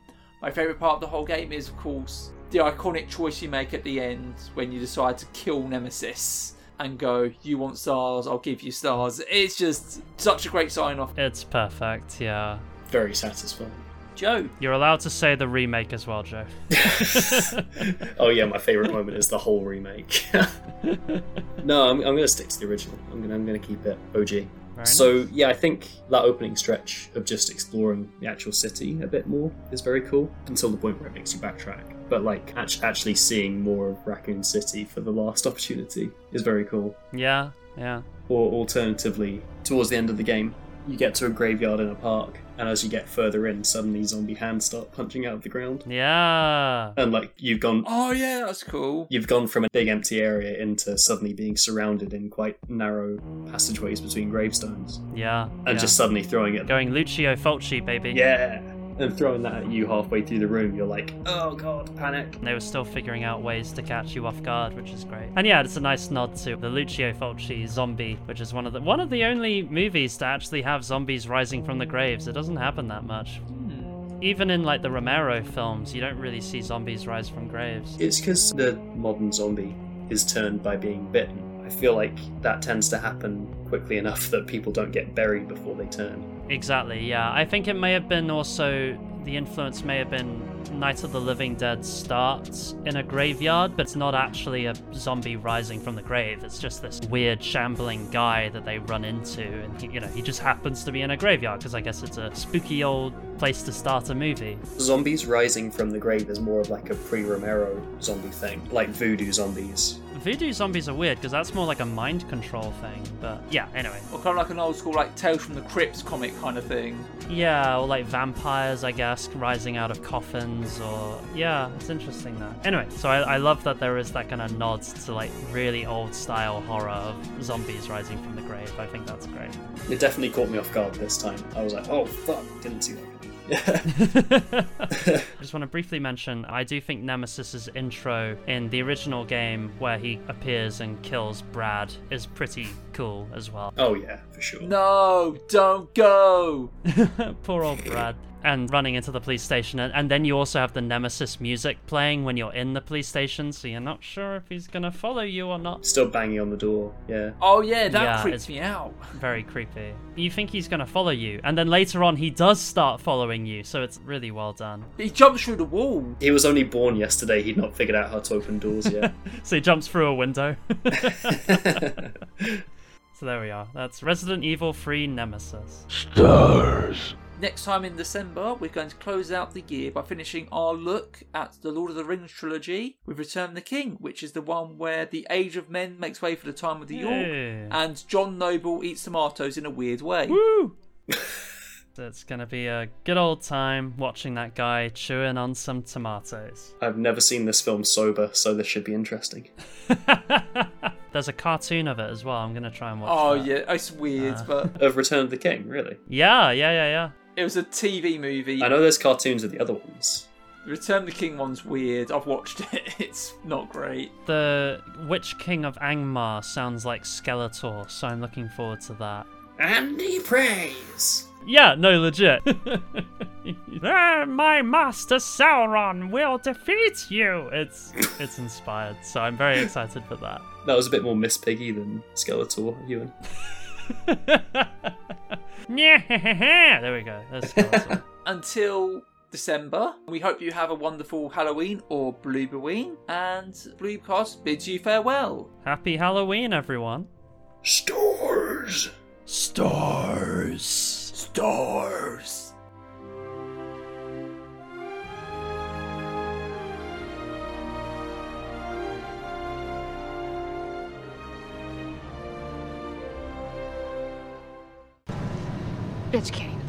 my favorite part of the whole game is, of course, the iconic choice you make at the end when you decide to kill Nemesis and go, You want stars, I'll give you stars. It's just such a great sign off. it's perfect. Yeah. Very satisfying. Joe. You're allowed to say the remake as well, Joe. Oh yeah, my favorite moment is the whole remake. no, I'm, I'm going to stick to the original. I'm going to I'm going to keep it OG. Very so yeah, I think that opening stretch of just exploring the actual city a bit more is very cool until the point where it makes you backtrack. But like actually seeing more of Raccoon City for the last opportunity is very cool. Yeah, yeah. Or alternatively, towards the end of the game, you get to a graveyard in a park, and as you get further in, suddenly zombie hands start punching out of the ground, Yeah. and like you've gone Oh, yeah, that's cool. You've gone from a big empty area into suddenly being surrounded in quite narrow passageways between gravestones. Yeah. And yeah. just suddenly throwing it. Going Lucio Fulci, baby. Yeah! And throwing that at you halfway through the room, you're like, oh god, panic. They were still figuring out ways to catch you off guard, which is great. And yeah, it's a nice nod to the Lucio Fulci zombie, which is one of the one of the only movies to actually have zombies rising from the graves. It doesn't happen that much. Hmm. Even in like the Romero films, you don't really see zombies rise from graves. It's because the modern zombie is turned by being bitten. I feel like that tends to happen quickly enough that people don't get buried before they turn. Exactly, yeah. I think it may have been also the influence may have been Night of the Living Dead starts in a graveyard, but it's not actually a zombie rising from the grave. It's just this weird shambling guy that they run into, and he, you know he just happens to be in a graveyard because I guess it's a spooky old place to start a movie. Zombies rising from the grave is more of like a pre Romero zombie thing, like voodoo zombies. Voodoo zombies are weird because that's more like a mind control thing. But yeah, anyway. Or kind of like an old school, like Tales from the Crypt comic kind of thing. Yeah, or like vampires, I guess, rising out of coffins, or yeah, it's interesting that. Anyway, so I, I love that there is that kind of nods to like really old style horror of zombies rising from the grave. I think that's great. It definitely caught me off guard this time. I was like, oh fuck, didn't see that. I just want to briefly mention I do think Nemesis's intro in the original game where he appears and kills Brad is pretty cool as well. Oh yeah, for sure. No, don't go. Poor old Brad. And running into the police station, and, and then you also have the Nemesis music playing when you're in the police station, so you're not sure if he's gonna follow you or not. Still banging on the door, yeah. Oh yeah, that Yeah, creeps me out. Very creepy. You think he's gonna follow you, and then later on he does start following you, so it's really well done. He jumps through the wall. He was only born yesterday, he'd not figured out how to open doors yet. so he jumps through a window. so there we are. That's Resident Evil 3 Nemesis. Stars. Next time in December, we're going to close out the year by finishing our look at the Lord of the Rings trilogy with Return of the King, which is the one where the Age of Men makes way for the time of the Orc, Yeah. and John Noble eats tomatoes in a weird way. Woo! It's gonna be a good old time watching that guy chewing on some tomatoes. I've never seen this film sober, so this should be interesting. There's a cartoon of it as well. I'm gonna try and watch Oh that. yeah, it's weird, Uh. but Of Return of the King, really? Yeah, yeah, yeah, yeah. It was a TV movie. I know there's cartoons of the other ones. Return of the King one's weird. I've watched it. It's not great. The Witch King of Angmar sounds like Skeletor, so I'm looking forward to that. Andy praise. Yeah, no, legit. Ah, my master Sauron will defeat you. It's it's inspired, so I'm very excited for that. That was a bit more Miss Piggy than Skeletor, Euan. Yeah, there we go. That's Skeletor. Until December. We hope you have a wonderful Halloween or Blooboween, and Bloobcast bids you farewell. Happy Halloween, everyone. Stars. Stars. Stars. Bitch can't.